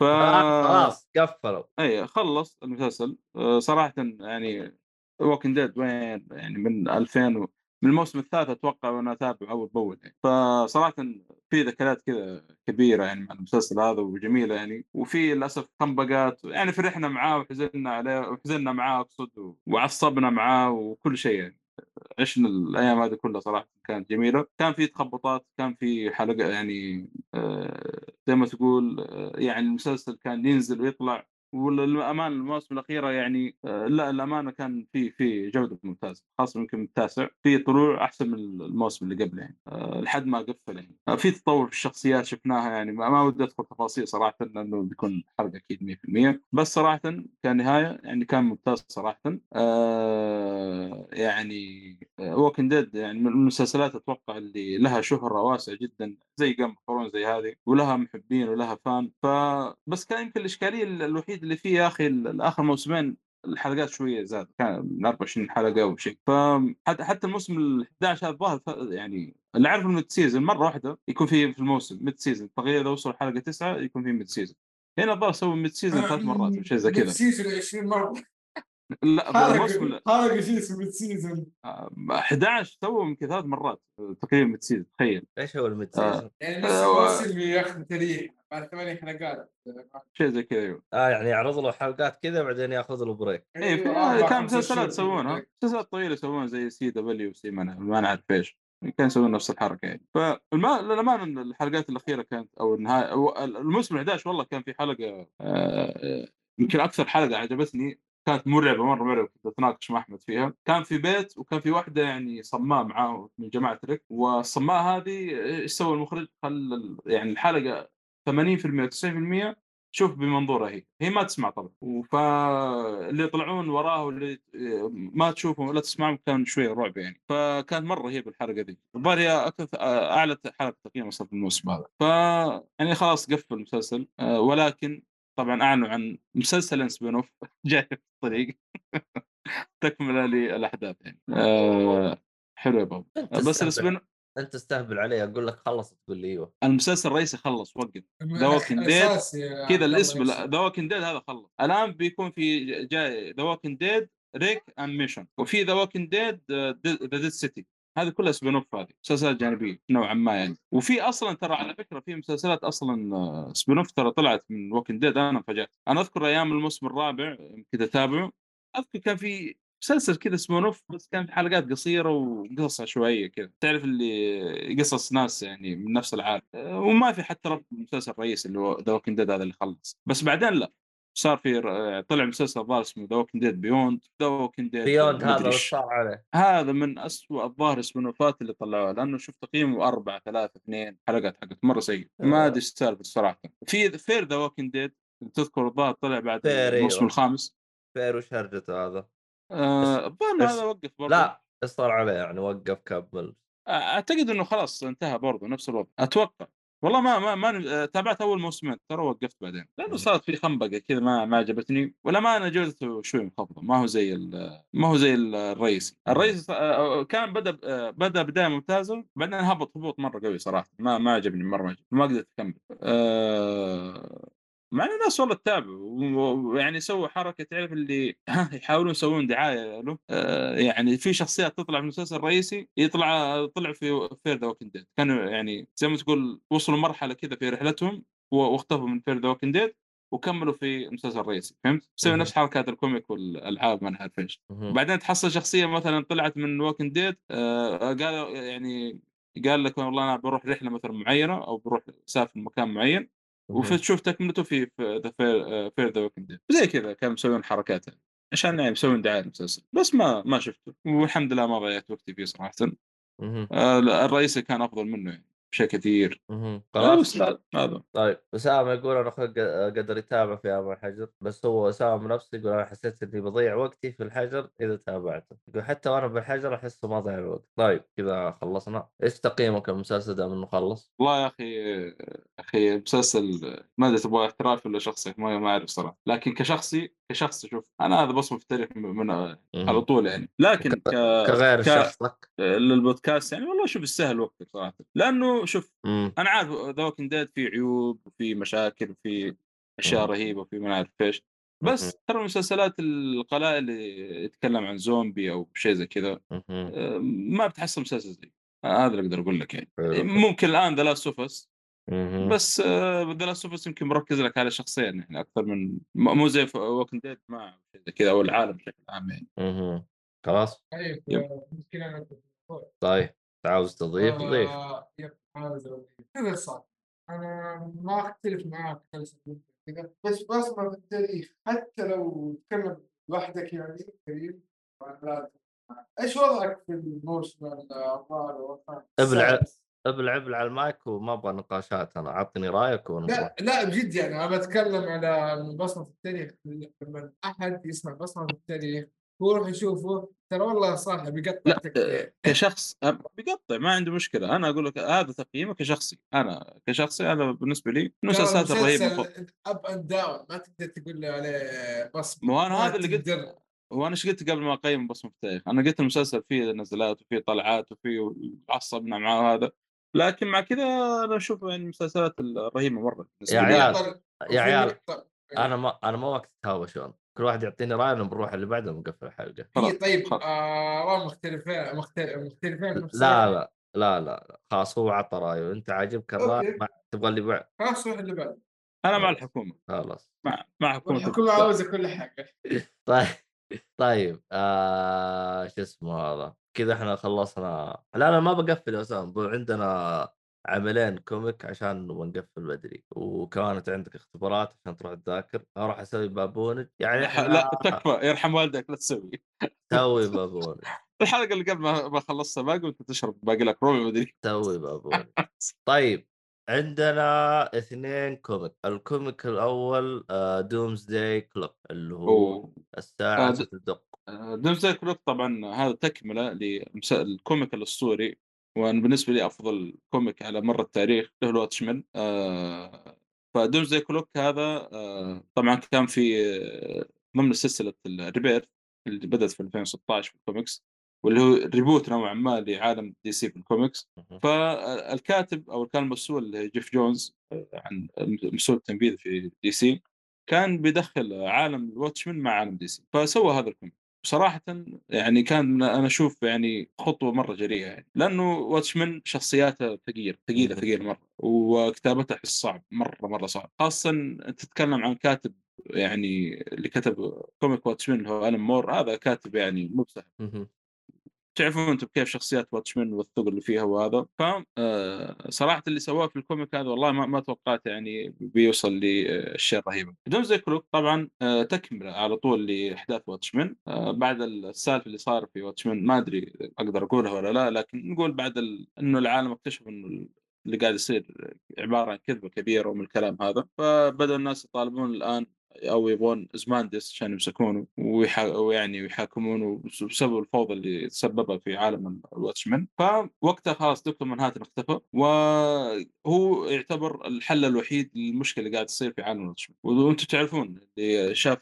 ف آه، خلاص قفلوا. إي خلص المسلسل. آه، صراحة يعني Walking Dead وين؟ يعني من 2000 و... من الموسم الثالث أتوقع وأنا أتابع أول بأول يعني. فصراحة في ذكريات كذا كبيرة يعني مع المسلسل هذا وجميلة يعني. وفي للأسف تخبطات يعني فرحنا معاه وحزننا عليه وحزننا معاه أقصد وعصبنا معاه وكل شيء يعني. عشنا الأيام هذه كلها صراحة كانت جميلة. كان في تخبطات كان في حلقة يعني آه، زي ما تقول آه، يعني المسلسل كان ينزل ويطلع والامانه المواسم الاخيره يعني آه، لا الأمانة كان في في جودة ممتازة خاصة يمكن التاسع. في طلوع أحسن من الموسم اللي قبله يعني آه، لحد ما قفل يعني. آه، في تطور في الشخصيات شفناها يعني ما, ودي أدخل تفاصيل صراحة لأنه بيكون حرق أكيد 100% بس صراحة كنهاية يعني كان ممتاز صراحة آه يعني ووكن ديد يعني من المسلسلات أتوقع اللي لها شهرة واسعة جدا. زي جيم ثرون زي هذه ولها محبين ولها فان فبس كان يمكن الإشكالية الوحيد اللي فيه يا أخي الآخر موسمين الحلقات شوية زاد كان من 24 حلقة أو شيء فحتى حتى الموسم ال 11 هذا الظاهر يعني اللي عارف ال mid season مرة واحدة يكون في في الموسم mid season تقريبا اذا وصل حلقة تسعة يكون في mid season هنا الظاهر سووا mid season ثلاث مرات شيء زي كذا. season 20 مرة. لا حلقه شيء اسمه season آه، 11 سووا يمكن ثلاث مرات آه، تقريبا mid season تخيل. إيش هو ال mid آه. season؟ يعني نفس آه، و- الموسم اللي ياخذ تاريخ بعد ثمانية حلقات. شيء زي كذا أيوه. آه يعني يعرض له حلقات كذا بعدين ياخذ له break اي أيوة، في- أربع، كان مسلسلات يسوونها. مسلسلات طويلة يسوون زي CW سي ما نعرف إيش. كانوا يسوون نفس الحركة يعني. فالما للأمانة الحلقات الأخيرة كانت أو النهاية الموسم 11 والله كان في حلقة آه، يمكن أكثر حلقة عجبتني كانت مرعبة مرة مرعبة كنت أتناقش مع أحمد فيها. كان في بيت وكان في واحدة يعني صماء معاه من جماعة ريك والصماء هذه إيش سوى المخرج؟ خل يعني الحلقة 80% و 90% شوف بمنظورها هي. هي ما تسمع طبعا. فاللي يطلعون وراه واللي ما تشوفهم ولا تسمعهم كان شوية رعب يعني. فكانت مرة رهيبة الحلقة دي. الظاهر هي أكثر أعلى حلقة تقييم في الموسم هذا. ف يعني خلاص قفل المسلسل آه، ولكن طبعا أعلنوا عن مسلسل spin off جاي في الطريق. تكملة للأحداث يعني. آه، حلو يا بابا. أنت بس. ال spin أنت تستهبل علي أقول لك خلص تقول لي أيوه. المسلسل الرئيسي خلص وقف. The Walking Dead أساسي يا عبد كذا الاسم. The Walking Dead هذا خلص. الآن بيكون في جاي The Walking Dead Rick and Michonne وفي The Walking Dead the Dead City هذه كلها spin off هذه مسلسلات جانبية نوعا ما يعني. وفي أصلا ترى على فكرة في مسلسلات أصلا spin off ترى طلعت من Walking Dead أنا انفجأت أنا أذكر أيام الموسم الرابع كذا اتابعه أذكر كان في مسلسل كذا spin off بس كان في حلقات قصيرة وقصص عشوائيه كذا. تعرف اللي قصص ناس يعني من نفس العالم. أه، وما في حتى ربط المسلسل الرئيسي اللي هو The Dead هذا اللي خلص. بس بعدين لا. صار في طلع مسلسل الظاهر اسمه The Walking Dead Beyond The Walking Dead Beyond هذا وش صار عليه؟ هذا من أسوأ الظاهر spin اللي طلعوها لأنه شفت تقييمه أربعة ثلاثة اثنين حلقات حقت مرة سيء. ما أدري إيش السالفة الصراحة. في Fear the Walking Dead تذكر الظاهر طلع بعد الموسم أيوة. الخامس. فير وش هرجته هذا؟ آه، الظاهر بس- هذا وقف برضه. لا إيش صار عليه يعني وقف كمل. أعتقد إنه خلاص انتهى برضه نفس الوضع. أتوقع. والله ما ما, ما تابعت أول موسمين ترى وقفت بعدين. لأنه. صارت في خنبقة كذا ما ما عجبتني. ولا ما أنا جودته شوي منخفضه ما هو زي ال- ما هو زي ال- الرئيسي. الرئيسي آه، كان بدأ آه، بدأ بداية ممتازة بعدين هبط هبوط مرة قوي صراحة. ما ما عجبني مرة ما عجبني ما قدرت أكمل. آه، مع ان الناس والله تتابعوا و- ويعني سووا حركة تعرف اللي يحاولون يسوون دعاية له آه، يعني في شخصيات تطلع في المسلسل الرئيسي يطلع طلع في Fear the Walking Dead كانوا يعني زي ما تقول وصلوا مرحلة كذا في رحلتهم واختفوا من Fear the Walking Dead وكملوا في مسلسل رئيسي فهمت؟ مهم. نفس حركات ال comic والألعاب ما نعرف إيش. وبعدين تحصل شخصية مثلا طلعت من Walking Dead قالوا يعني قال لك والله أنا بروح رحلة مثلا معينة أو بروح أسافر مكان معين. وتشوف تكملته في the Fear the Walking Dead زي كذا كانوا مسوين حركات يعني. عشان يعني مسوين دعاية للمسلسل بس ما ما شفته والحمد لله ما ضيعت وقتي فيه صراحة. آه، الرئيسي كان أفضل منه يعني بشيء كثير. خلاص. هذا طيب اسامه يقول أنا أخوي قدر يتابع في ام الحجر بس هو اسامه نفسه يقول أنا حسيت إني بضيع وقتي في الحجر إذا تابعته. يقول حتى وأنا بالحجر أحسه ما ضيع الوقت. طيب كذا خلصنا. إيش تقييمك المسلسل دام إنه خلص؟ والله يا أخي أخي مسلسل ما أدري تبغى احترافي ولا شخصي ما ما أعرف صراحة. لكن كشخصي كشخص شوف أنا هذا بصمة في التاريخ من على. طول يعني. لكن ك... كغير ك- شخصك؟ للبودكاست يعني والله شوف يستاهل وقتك صراحة. لأنه شوف مم. أنا عارف The Walking Dead في عيوب وفي مشاكل وفي أشياء مم. رهيبة وفي ما أعرف إيش بس ترى المسلسلات القلائل اللي يتكلم عن زومبي أو شيء زي كذا. آه، ما بتحصل مسلسل زي هذا اللي أقدر أقول لك يعني حلو. ممكن الآن The Last of Us. بس The Last of Us يمكن مركز لك على شخصين يعني أكثر من مو زي Walking Dead ما شيء زي كذا أو العالم بشكل عام يعني. خلاص طيب yep. آه،. طيب عاوز تضيف ضيف كذا صح أنا ما أختلف معاك كذا بس بصمة التاريخ حتى لو تتكلم لوحدك يعني كريم. إيش وضعك في الموسم والخامس؟ ابلع؟ ابلع أبلع المايك وما أبغى نقاشات أنا. عطني رأيك لا لا بجد يعني. أنا بتكلم على بصمة التاريخ. لما أحد يسمع بصمة التاريخ ويروح يشوفه ترى والله صح بيقطع لا تكتيك. كشخص أه، بيقطع ما عنده مشكلة أنا أقول لك هذا تقييمه كشخصي أنا كشخصي هذا بالنسبة لي المسلسلات الرهيبة مسلسل up and down ما تقدر تقول لي عليه بصمة مو أنا ما هذا اللي قلت. تقدر. هو أنا إيش قلت قبل ما أقيم بصمه التاريخ؟ أنا قلت المسلسل فيه نزلات وفيه طلعات وفيه عصبنا معاه هذا لكن مع كذا أنا أشوف يعني المسلسلات الرهيبة مرة يا. عيال. يا عيال أنا ما أنا ما وقت تهاوشون كل واحد يعطيني رأي بنروح اللي بعده ونقفل الحلقة هي طيب خلاص. آراء مختلفين مختلف- مختلفين لا الوقت. لا لا لا لا خلاص هو عطى رأيه أنت عاجبك الرأي. ما تبغى اللي بعد خلاص روح اللي بعد أنا مع. الحكومة خلاص مع مع حكومة والحكومة البودكاست. عاوزة كل حاجة طيب طيب آه شو اسمه هذا كذا إحنا خلصنا لا أنا ما بقفل يا اسامه عندنا عملين comic عشان نقفل بدري وكانت عندك اختبارات عشان تروح تذاكر أروح أسوي بابونج يعني إحنا لا تكفى يرحم والدك لا تسوي. سوي بابونج. الحلقة اللي قبل ما ما خلصت باقي وانت تشرب باقي لك ربع مدري. سوي بابونج. طيب عندنا اثنين comic ال comic الأول Doomsday Clock اللي هو أوه. الساعة تدق Doomsday Clock طبعا هذا تكملة لل comic الأسطوري. وأنا بالنسبة لي أفضل comic على مر التاريخ له ال Watchmen آه ف Doomsday Clock هذا آه طبعا كان في آه، ضمن سلسلة ال Rebirth اللي بدأت في 2016 في الكوميكس واللي هو reboot نوعا ما لعالم DC في الكوميكس. فالكاتب أو كان المسؤول جيف جونز عن المسؤول التنفيذي في DC كان بيدخل عالم ال Watchmen مع عالم DC فسوى هذا ال comic. بصراحة يعني كان أنا أشوف يعني خطوة مرة جريئة يعني لأنه Watchmen شخصياته ثقيلة ثقيلة مم. ثقيلة مرة وكتابته أحس صعب مرة مرة صعب خاصة أنت تتكلم عن كاتب يعني اللي كتب comic Watchmen اللي هو آلان مور هذا كاتب يعني مو بسهل. تعرفون أنتم كيف شخصيات Watchmen والثقل اللي فيها وهذا. ف آه، صراحة اللي سواه في ال comic هذا والله ما, ما توقعت يعني بيوصل للشيء الرهيب Doomsday Clock طبعا آه، تكملة على طول لأحداث Watchmen آه، بعد السالفة اللي صار في Watchmen ما أدري أقدر أقولها ولا لا لكن نقول بعد ال... إنه العالم اكتشف إنه اللي قاعد يصير عبارة عن كذبة كبيرة ومن الكلام هذا. فبدأ الناس يطالبون الآن أو يبغون ازماندس عشان يمسكونه. ويعني ويحاكمونه بسبب الفوضى اللي تسببها في عالم ال Watchmen. فوقتها خلاص دكتور منهاتن اختفى وهو يعتبر الحل الوحيد للمشكلة اللي قاعد تصير في عالم ال Watchmen. وأنتم تعرفون اللي شاف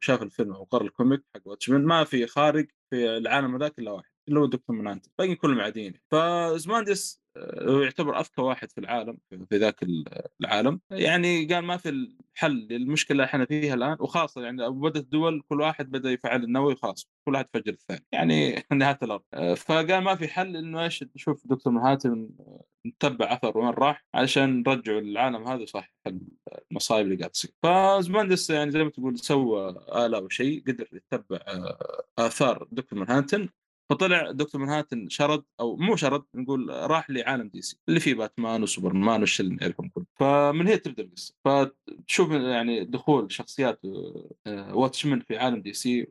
شاف الفيلم أو قرأ الكوميك حق واتشمان ما في خارج في العالم هذاك إلا واحد اللي هو دكتور منهاتن باقي كلهم عاديين. فازماندس هو يعتبر أذكى واحد في العالم في ذاك ال- العالم. يعني قال ما في الحل للمشكلة اللي إحنا فيها الآن وخاصة يعني بدات الدول كل واحد بدأ يفعل النووي خلاص كل واحد فجر الثاني يعني نهاية الأرض. آه، فقال ما في حل إنه إيش نشوف دكتور منهاتن آه، نتبع أثر وين راح علشان نرجعوا العالم هذا صح المصايب اللي قاعد تصير. فزماندس يعني زي ما تقول سوى آلة شيء قدر يتبع آه، آثار دكتور منهاتن. فطلع دكتور منهاتن شرد أو مو شرد نقول راح لعالم DC اللي فيه باتمان وسوبرمان والشلة اللي نعرفهم كله فمن هنا تبدا القصة فتشوف يعني دخول شخصيات آه، Watchmen في عالم DC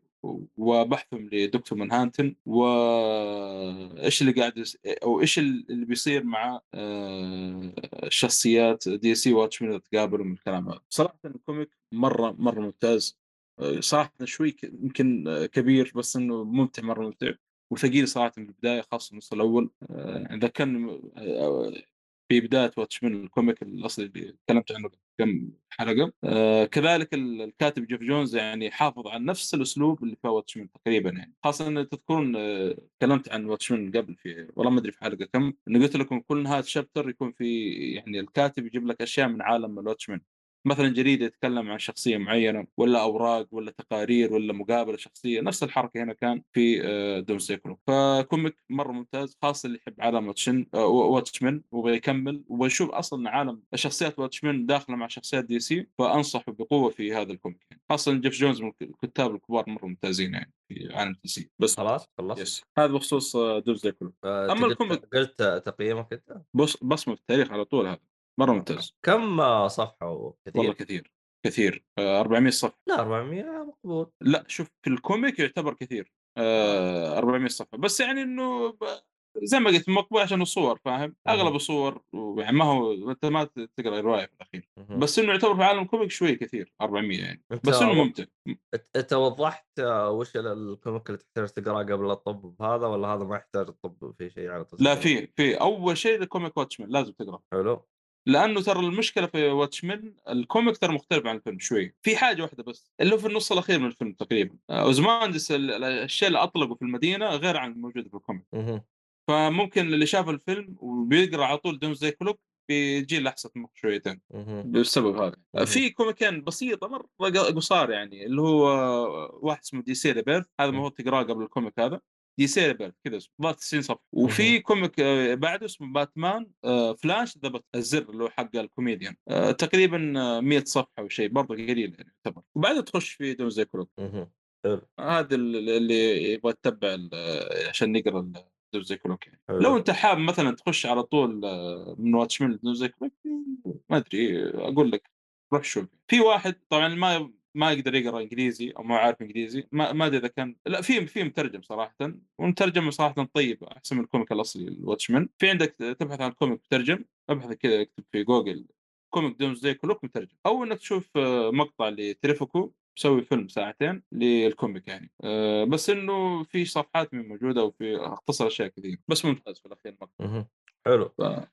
وبحثهم لدكتور منهانتن وايش اللي قاعد يس... أو إيش اللي بيصير مع آه، شخصيات DC Watchmen اذا تقابلوا من الكلام هذا. صراحة ال comic مرة مرة ممتاز. آه، صراحة شوي يمكن كبير بس إنه ممتع مرة ممتع. وثقيل صراحة من البداية خاصة النص الأول. آه، إذا كان آه، في بداية Watchmen ال comic الأصلي اللي تكلمت عنه كم حلقة. آه كذلك ال- الكاتب جيف جونز يعني حافظ على نفس الأسلوب اللي في Watchmen تقريبا يعني. خاصة إن تذكرون آه تكلمت عن Watchmen قبل في والله ما أدري في حلقة كم اني قلت لكم كل نهاية chapter يكون في يعني الكاتب يجيب لك أشياء من عالم ال Watchmen مثلا جريدة يتكلم عن شخصية معينة ولا أوراق ولا تقارير ولا مقابلة شخصية نفس الحركة هنا كان في آه، Doomsday Clock ف comic مرة ممتاز خاصة اللي يحب عالم واتشن آه، Watchmen وبغى يكمل ويشوف أصلا عالم شخصيات Watchmen داخلة مع شخصيات DC فانصح بقوة في هذا ال comic. يعني. خاصه جيف جونز من الكتاب الكبار مرة ممتازين يعني في عالم DC. بس خلاص خلصت؟ yes. هذا بخصوص آه، Doomsday Clock آه، أما قلت- ال comic- قلت تقييمك أنت؟ بص بصمة في التاريخ على طول هذا. مرة ممتاز. كم آه، صفحة وكثير؟ والله كثير كثير. آه، 400 صفحة. لا 400 مقبول. لا شوف في ال comic يعتبر كثير. آه. 400 صفحة. بس يعني إنه. زي ما قلت مقبول عشان الصور فاهم؟ أغلب الصور يعني ما هو أنت ما تقرأ الرواية في الأخير. بس إنه يعتبر في عالم ال comic شوي كثير 400 يعني. بس إنه ممتع. أنت وضحت آه، وش ال- ال comic اللي تحتاج تقرأه قبل لا تطب بهذا ولا هذا ما يحتاج تطب في شيء على لا في في. أول شيء ال comic Watchmen لازم تقرا حلو. لأنه ترى المشكلة في Watchmen ال comic ترى مختلف عن الفيلم شوي في حاجة واحدة بس اللي هو في النص الأخير من الفيلم تقريبا آه، اوزماندس ال- الاشياء اللي اطلقوا في المدينة غير عن الموجودة في ال comic. فممكن اللي شاف الفيلم وبيقرأ على طول Doomsday Clock بيجي لخبطة مخ شويتين. بسبب هذا مهم. في comic ين بسيطة مرة قصار يعني اللي هو واحد اسمه DC Rebirth هذا. المفروض تقراه قبل ال comic هذا DC Rebirth كذا اسمه ظهر 90 صفحه وفي. comic آه، بعده اسمه باتمان آه، Flash the button اللي هو حق الكوميديان. آه، تقريبا آه، 100 صفحة أو شيء برضه قليل يعني يعتبر. وبعدها تخش في Doomsday. حلو. هذا اللي يبغى يتبع عشان نقرأ Doomsday Clock يعني. لو انت حاب مثلا تخش على طول من Watchmen Doomsday Clock ما أدري أقول لك روح شوف. في واحد طبعا ما ما يقدر يقرأ إنجليزي أو ما عارف إنجليزي ما ما أدري إذا كان لا في في مترجم صراحة والمترجم صراحة طيب أحسن من ال comic الأصلي ال Watchmen. في عندك تبحث عن comic مترجم ابحث كذا اكتب في جوجل comic Doomsday Clock مترجم. أو إنك تشوف آه، مقطع لتريفوكو مسوي فيلم ساعتين لل comic يعني. أه بس إنه في صفحات من موجودة وفي أختصر أشياء كثير بس ممتاز في الأخير المقطع. حلو. ف-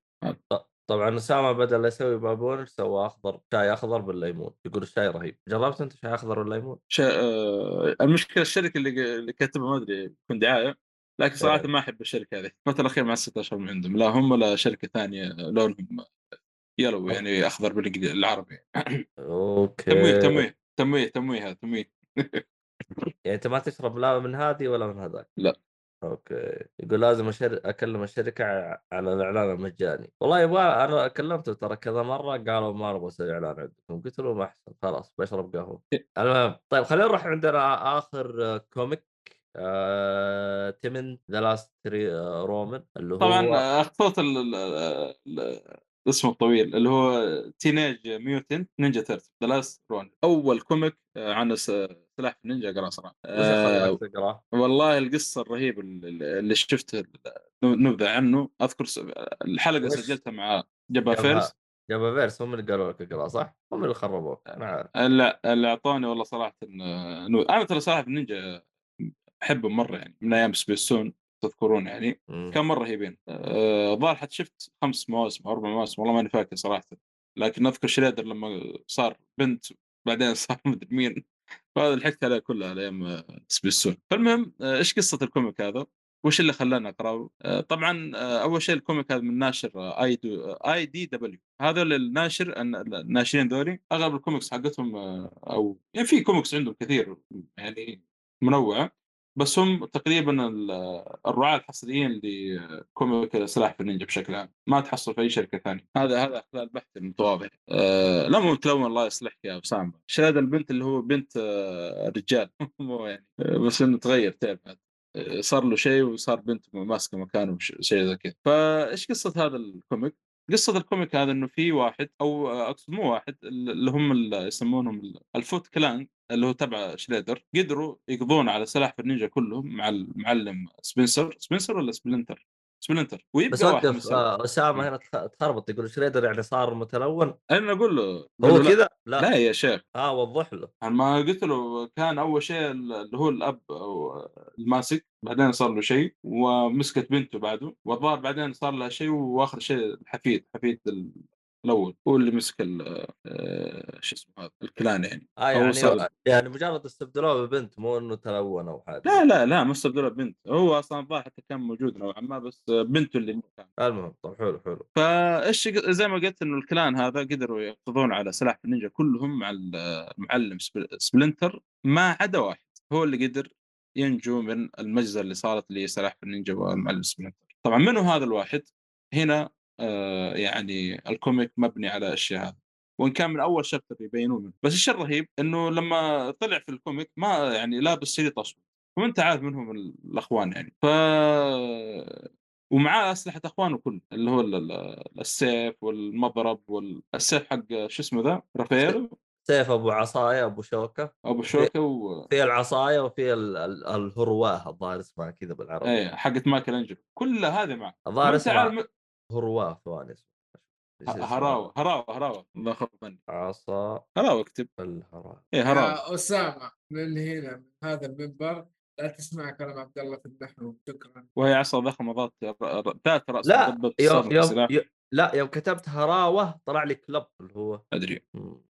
طبعا أسامة بدل لا يسوي بابون سوى أخضر شاي أخضر بالليمون يقول الشاي رهيب جربت أنت شاي أخضر والليمون؟ شا... آه، المشكلة الشركة اللي اللي كاتبها ما أدري يكون دعاية لكن صراحة إيه. ما أحب الشركة هذه الفترة الاخيره ما ست اشهر من عندهم لا هم ولا شركة ثانية لونهم يلو يعني أخضر بالعربي أوكي تمويه تمويه تمويه تمويه تمويه يعني أنت ما تشرب لا من هذه ولا من هذاك لا. أوكي. يقول لازم أشر... أكلم الشركة على الإعلان المجاني. والله يبغى أنا كلمته ترى كذا مرة قالوا ما نبغى نسوي إعلان عندكم. قلت لهم أحسن خلاص بشرب قهوة. المهم طيب خلينا نروح عندنا آخر comic آه... تيمن the last رومان اللي هو طبعا آه، اسمه الطويل اللي هو Teenage Mutant Ninja Turtles The Last Ronin أول comic آه، عن س- سلاحف النينجا اقراه صراحة آه،؟ والله القصة الرهيبة اللي اللي شفت نبذة عنه أذكر الحلقة وش؟ سجلتها مع جبا فيرس جابا فيرس هم اللي قالوا لك اقرا صح؟ هم اللي خربوك أنا عارف لا اللي اعطاني والله صراحة آه، أنا ترى صراحة النينجا أحبه مرة يعني من أيام سبيسون تذكرون يعني مم. كان مره رهيبين آه، الظاهر حتى شفت خمس مواسم أو أربع مواسم والله ماني فاكر صراحة لكن أذكر شريدر لما صار بنت بعدين صار مدري مين فهذا لحقت عليه كلها على أيام آه، سبيسون فالمهم آه، إيش قصة ال comic هذا؟ وش اللي خلاني أقرأه؟ آه، طبعا أول شيء ال comic هذا من ناشر آي دو آي دي دبليو هذول الناشر الن- الناشرين ذولي أغلب الكوميكس حقتهم أو يعني في كوميكس عندهم كثير يعني منوعة بس هم تقريبا ال- الرعاة الحصريين ل comic سلاحف النينجا بشكل عام. ما تحصل في أي شركة ثانية. هذا هذا خلال بحث المتواضع أه لا مو متلون الله يصلحك يا اسامه شهادة البنت اللي هو بنت آه، رجال. مو يعني. آه، بس إنه تغير بعد. آه، صار له شيء وصار بنت ماسكة مكانه شيء زي كذا. فإيش قصة هذا ال comic؟ قصة ال comic هذا إنه في واحد أو أقصد مو واحد اللي هم اللي يسمونهم ال- ال Foot Clan. اللي هو تبع شريدر قدروا يقضون على سلاحف النينجا كلهم مع المعلم سبنسر سبنسر ولا سبلنتر؟ سبلنتر. ويبقى بس وقف. آه، أسامة هنا تخ- تخربط يقول شريدر يعني صار متلون. أنا أقول له هو كذا؟ لا, لا. يا شيخ. آه وضح له. ما قلت له كان أول شيء اللي هو الأب أو الماسك بعدين صار له شيء ومسكت بنته بعده والظاهر بعدين صار لها شيء وآخر شيء الحفيد حفيد الأول هو اللي مسك ال- آه، شو اسمه هذا ال clan يعني. هو يعني صار- يعني مجرد استبدلوه ببنت مو إنه تلون أو حاجة لا لا لا ما استبدلوا بنت هو أصلا الظاهر حتى كان موجود نوعا ما بس بنته اللي كان المهم طب حلو حلو. فإيش زي ما قلت إنه ال clan هذا قدروا يقضون على سلاحف النينجا كلهم مع المعلم سبل- سبلنتر ما عدا واحد هو اللي قدر ينجو من المجزرة اللي صارت لسلاحف النينجا والمعلم سبلنتر. طبعا منو هذا الواحد؟ هنا آه يعني ال comic مبني على الأشياء هذه. وإن كان من أول chapter يبينون منه. بس الشيء الرهيب إنه لما طلع في ال comic ما يعني لابس شريط أسود. وانت عارف منهم الأخوان يعني. ف ومعاه أسلحة أخوانه كله اللي هو ال- ال- السيف والمضرب والسيف حق شو اسمه ذا؟ رافائيل؟ سيف أبو عصاية أبو شوكة. أبو شوكة و في العصاية وفي ال- ال- الهرواه الظاهر اسمها كذا بالعربي. إيه حقت مايكل إنجلو. كل هذه معه. الظاهر اسمها هرواه ثواني اسمه؟ هراوة هراوة هراوة. الله يخاف مني عصا هراوة اكتب. الهراء. إيه هراوة. يا أسامة من هنا من هذا المنبر لا تسمع كلام عبد الله في النحو. شكرا. وهي عصا ضخمة ذات ر- ذات رأس لا يوم يوم لا يوم كتبت هراوة طلع لي كلب اللي هو. أدري.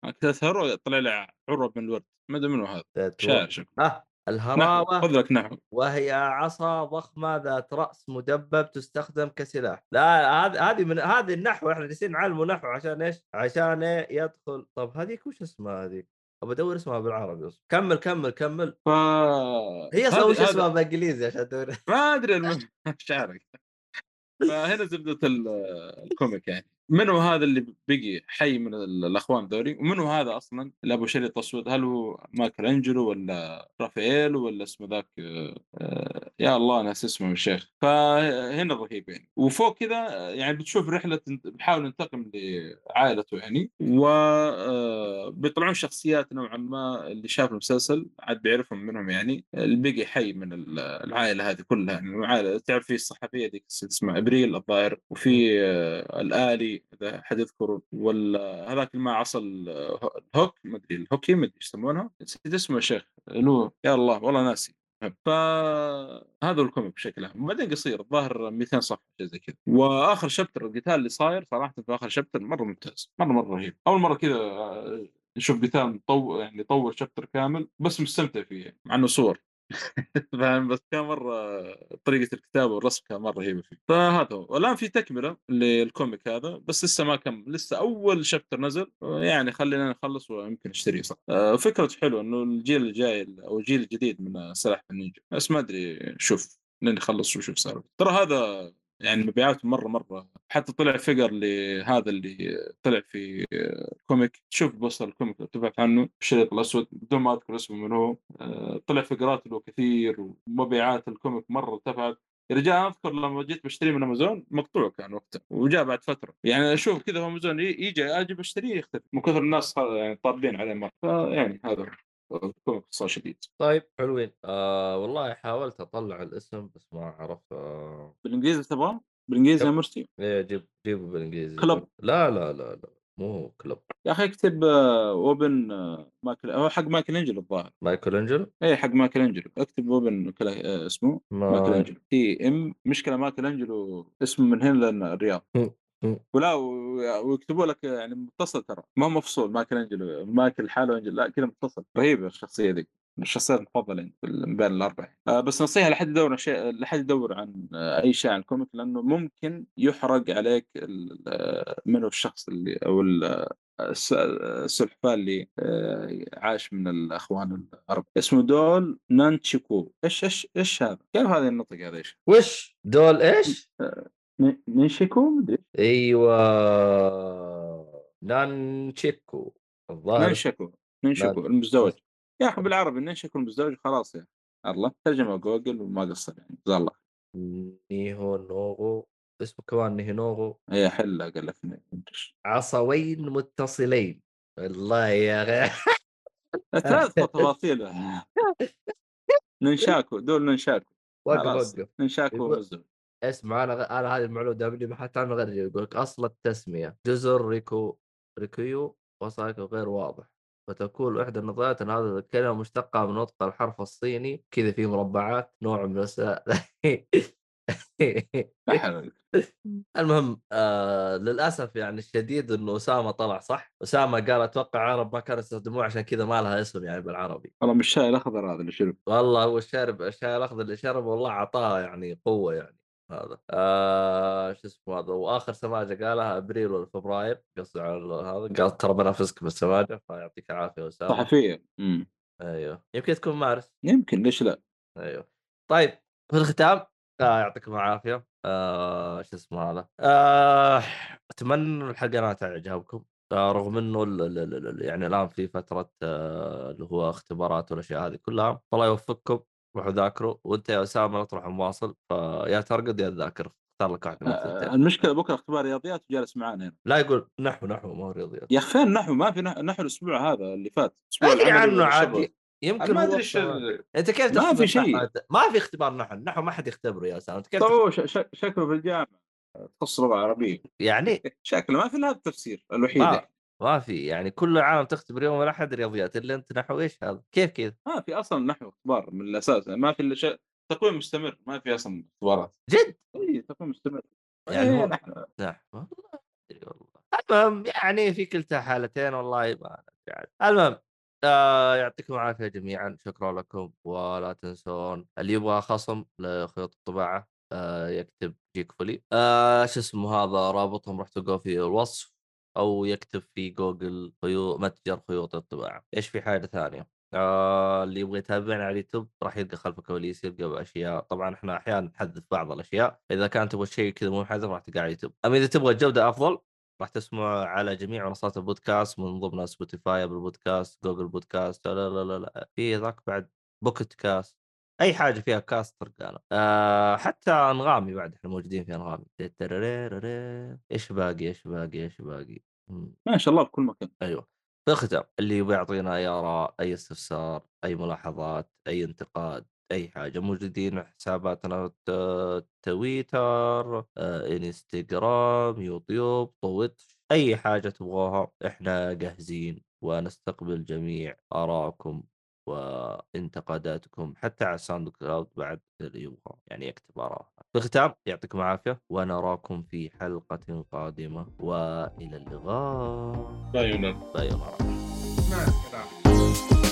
كتبت هراوة طلع لي عروة بن الورد. ما أدري منو هذا. شاعر شكله نحو الهراوه خذ لك نحو وهي عصا ضخمة ذات رأس مدبب تستخدم كسلاح. لا هذه هذه من هذه النحو إحنا جالسين نعلمه نحو عشان إيش؟ عشان يدخل. طب هذيك وش اسمها هذيك؟ ابى ادور اسمها بالعربي اصبر كمل كمل كمل. ف هي هذه- وش اسمها بالانجليزي عشان ادور ما أدري عارف. فهنا زبدة ال- الcomic يعني. منو هذا اللي بقي حي من ال- الأخوان ذولي؟ ومنو هذا أصلا؟ اللي أبو شريط أسود. هل هو مايكل أنجلو ولا رافائيل ولا اسمه ذاك؟ آه، آه، يا الله ناس اسمه الشيخ فهنا الرهيب يعني وفوق كذا آه، يعني بتشوف رحلة بحاول ينتقم لعائلته يعني. وبيطلعون شخصيات نوعا ما اللي شاف المسلسل عاد بيعرفهم منهم يعني اللي بقي حي من ال- العائلة هذه كلها. يعني العائلة تعرف في الصحفية ذيك اسمها إبريل الظاهر وفي آه، إذا حد يذكر ولا هذاك اللي مع عصا ال- الhook ما أدري الهوكي ما أدري إيش يسمونها نسيت اسمه يا شيخ له يا الله والله ناسي. فهذا ال comic بشكل عام. وبعدين قصير الظاهر 200 صفحة شيء زي كذا. وآخر chapter القتال اللي صاير صراحة في آخر chapter مرة ممتاز مرة مرة رهيب. أول مرة كذا آه، نشوف قتال يعني يطول chapter كامل بس مستمتع فيه يعني. مع إنه صور. فاهم؟ بس كان مرة طريقة الكتابة والرسم كان مرة رهيبة فيه. فهذا هو والآن في تكملة لل comic هذا بس لسه ما كم لسه أول chapter نزل. يعني خلينا نخلص ويمكن نشتريه صح. آه، فكرته حلوة إنه الجيل الجاي أو الجيل الجديد من سلاحف النينجا. بس ما أدري شوف لين نخلص وشوف صار. ترى هذا يعني مبيعاته مرة مرة. حتى طلع figure لهذا اللي طلع في comic. شوف poster ال comic اللي تبعت عنه. الشريط الأسود. بدون ما أذكر اسمه من هو. آه، طلع فيجرات له كثير ومبيعات الكوميك مرة ارتفعت يا رجال أذكر لما جيت بشتريه من أمازون مقطوع كان وقتها وجاء بعد فترة. يعني أشوف كذا في أمازون يجي أجي بشتريه يختفي من كثر الناس يعني طابين عليه مرة. فيعني هذا هو. الكوميك صار شديد طيب حلوين آه والله حاولت أطلع الاسم بس ما عرفت آه بالإنجليزي تبغاه؟ بالإنجليزي يا؟ مرسي إيه جيب جيبه بالإنجليزي كلب. لا لا لا لا مو كلب يا أخي اكتب آه، أوبن آه، مايكل هو حق مايكل إنجلو الظاهر مايكل انجل اي حق مايكل إنجلو اكتب أوبن كلا- آه، اسمه مايكل ما إنجلو تي إم مشكلة مايكل إنجلو اسمه من هنا لأن الرياض مم. ولا ويكتبوا لك يعني متصل ترى ما هو مفصول مايكل أنجلو مايكل حاله أنجلو لا كذا متصل. رهيبة الشخصية ذي من الشخصيات المفضلة عندي في بين الأربعة آه بس نصيحة لحد يدور شيء لحد يدور عن آه أي شيء عن ال comic لأنه ممكن يحرق عليك آه، من هو الشخص اللي أو آه، الس- السلحفاة اللي عاش من الأخوان الأربعة اسمه دول نانتشيكو إيش إيش إيش هذا؟ كيف هذا النطق هذا إيش؟ وش؟ دول إيش؟ ن- نينشيكو مدري أيوه نانشيكو الظاهر نينشيكو نينشيكو نان- المزدوج يا أخي بالعربي نينشيكو المزدوج خلاص يا. الله ترجمه جوجل وما قصر يعني جزاه الله نيهو نوغو اسمه كمان نيهونوغو هي حله قال لك عصوين متصلين والله يا أخي لا تدخل تفاصيل ننشاكو دول ننشاكو وقف وقف ننشاكو يقول- مزدوج اسمع أنا أنا هذه المعلومة دامني بحثت عنها غير يقول لك أصل التسمية جزر ريكو ريكيو وسايكو غير واضح. فتكون إحدى النظريات إن هذه الكلمة مشتقة من نطق الحرف الصيني كذا في مربعات نوع من المهم آه للأسف يعني الشديد إنه اسامه طلع صح؟ اسامه قال أتوقع العرب ما كانوا يستخدموه عشان كذا ما لها اسم يعني بالعربي. والله مش الشاي الأخضر هذا اللي شرب. والله هو الشارب الشاي الأخضر اللي شربه والله اعطاه يعني قوة يعني. هذا. آه شو اسمه هذا؟ وآخر سماجه قالها أبريل ولا فبراير قصدي على هذا قال ترى بنافسك بالسماجه فيعطيك العافية اسامه صحفية. امم أيوه. يمكن تكون مارس. يمكن ليش لا؟ أيوه. طيب في الختام آه يعطيكم العافية. آه شو اسمه هذا؟ آه أتمنى الحلقة تعجبكم. آه رغم إنه ال- ال- ال- ال- يعني الآن في فترة آه اللي هو اختبارات والأشياء هذه كلها الله يوفقكم. روحوا ذاكروا وأنت يا أسامة لا تروح مواصل فيا ترقد يا تذاكر اختار لك واحدة من آه، المشكلة بكرة اختبار رياضيات وجالس معانا هنا. لا يقول نحو نحو ما هو رياضيات. يا أخي فين النحو ما في نحو نحو الأسبوع هذا اللي فات الأسبوع أدري عنه عادي. يمكن ما أدري إيش أنت كيف ما في شيء. نحو؟ ما في اختبار نحو النحو ما حد يختبره يا أسامة أنت كيف شكله في الجامعة تخصص لغه عربية. يعني؟ شكله ما في الا هذا التفسير الوحيد ما يعني. في يعني كل العالم تختبر يوم الأحد رياضيات الا أنت نحو إيش هذا؟ كيف كذا؟ ما في أصلا نحو اختبار من الأساس يعني ما في إلا شيء تقويم مستمر ما في أصلا اختبارات جد؟ اي تقويم مستمر يعني إيه، هو- نحن نحو والله ادري والله المهم يعني في كلتا حالتين والله ما عاد. المهم آه يعطيكم العافية جميعا شكرا لكم ولا تنسون اللي يبغى خصم لخيوط الطباعة آه يكتب جيك فولي آه شو اسمه هذا رابطهم راح تلقوه في الوصف أو يكتب في جوجل خيوط متجر خيوط الطباعة. إيش في حاجة ثانية؟ آه اللي يبغى يتابعنا على اليوتيوب راح يلقى خلف الكواليس يلقى بأشياء. طبعا إحنا أحيانا نحذف بعض الأشياء. إذا كان تبغى شيء كذا مو محذف راح تلقاه على اليوتيوب. أما إذا تبغى جودة أفضل راح تسمع على جميع منصات البودكاست من ضمنها سبوتيفاي ابل بودكاست جوجل بودكاست لا لا لا لا في ذاك بعد Pocket Casts أي حاجة فيها cast تلقانا آه حتى أنغامي بعد إحنا موجودين في أنغامي. إيش باقي إيش باقي إيش باقي. ما شاء الله في كل مكان. أيوه. في الختام اللي يبغى يعطينا أي آراء أي استفسار أي ملاحظات أي انتقاد أي حاجة. موجودين حساباتنا تويتر آه، إنستغرام يوتيوب تويتش أي حاجة تبغوها إحنا جاهزين ونستقبل جميع آرائكم. وانتقاداتكم حتى على ال SoundCloud بعد اللي يبغى يعني يكتب اراءه في الختام يعطيكم العافية ونراكم في حلقة قادمة وإلى اللقاء. يونان bye الله نعم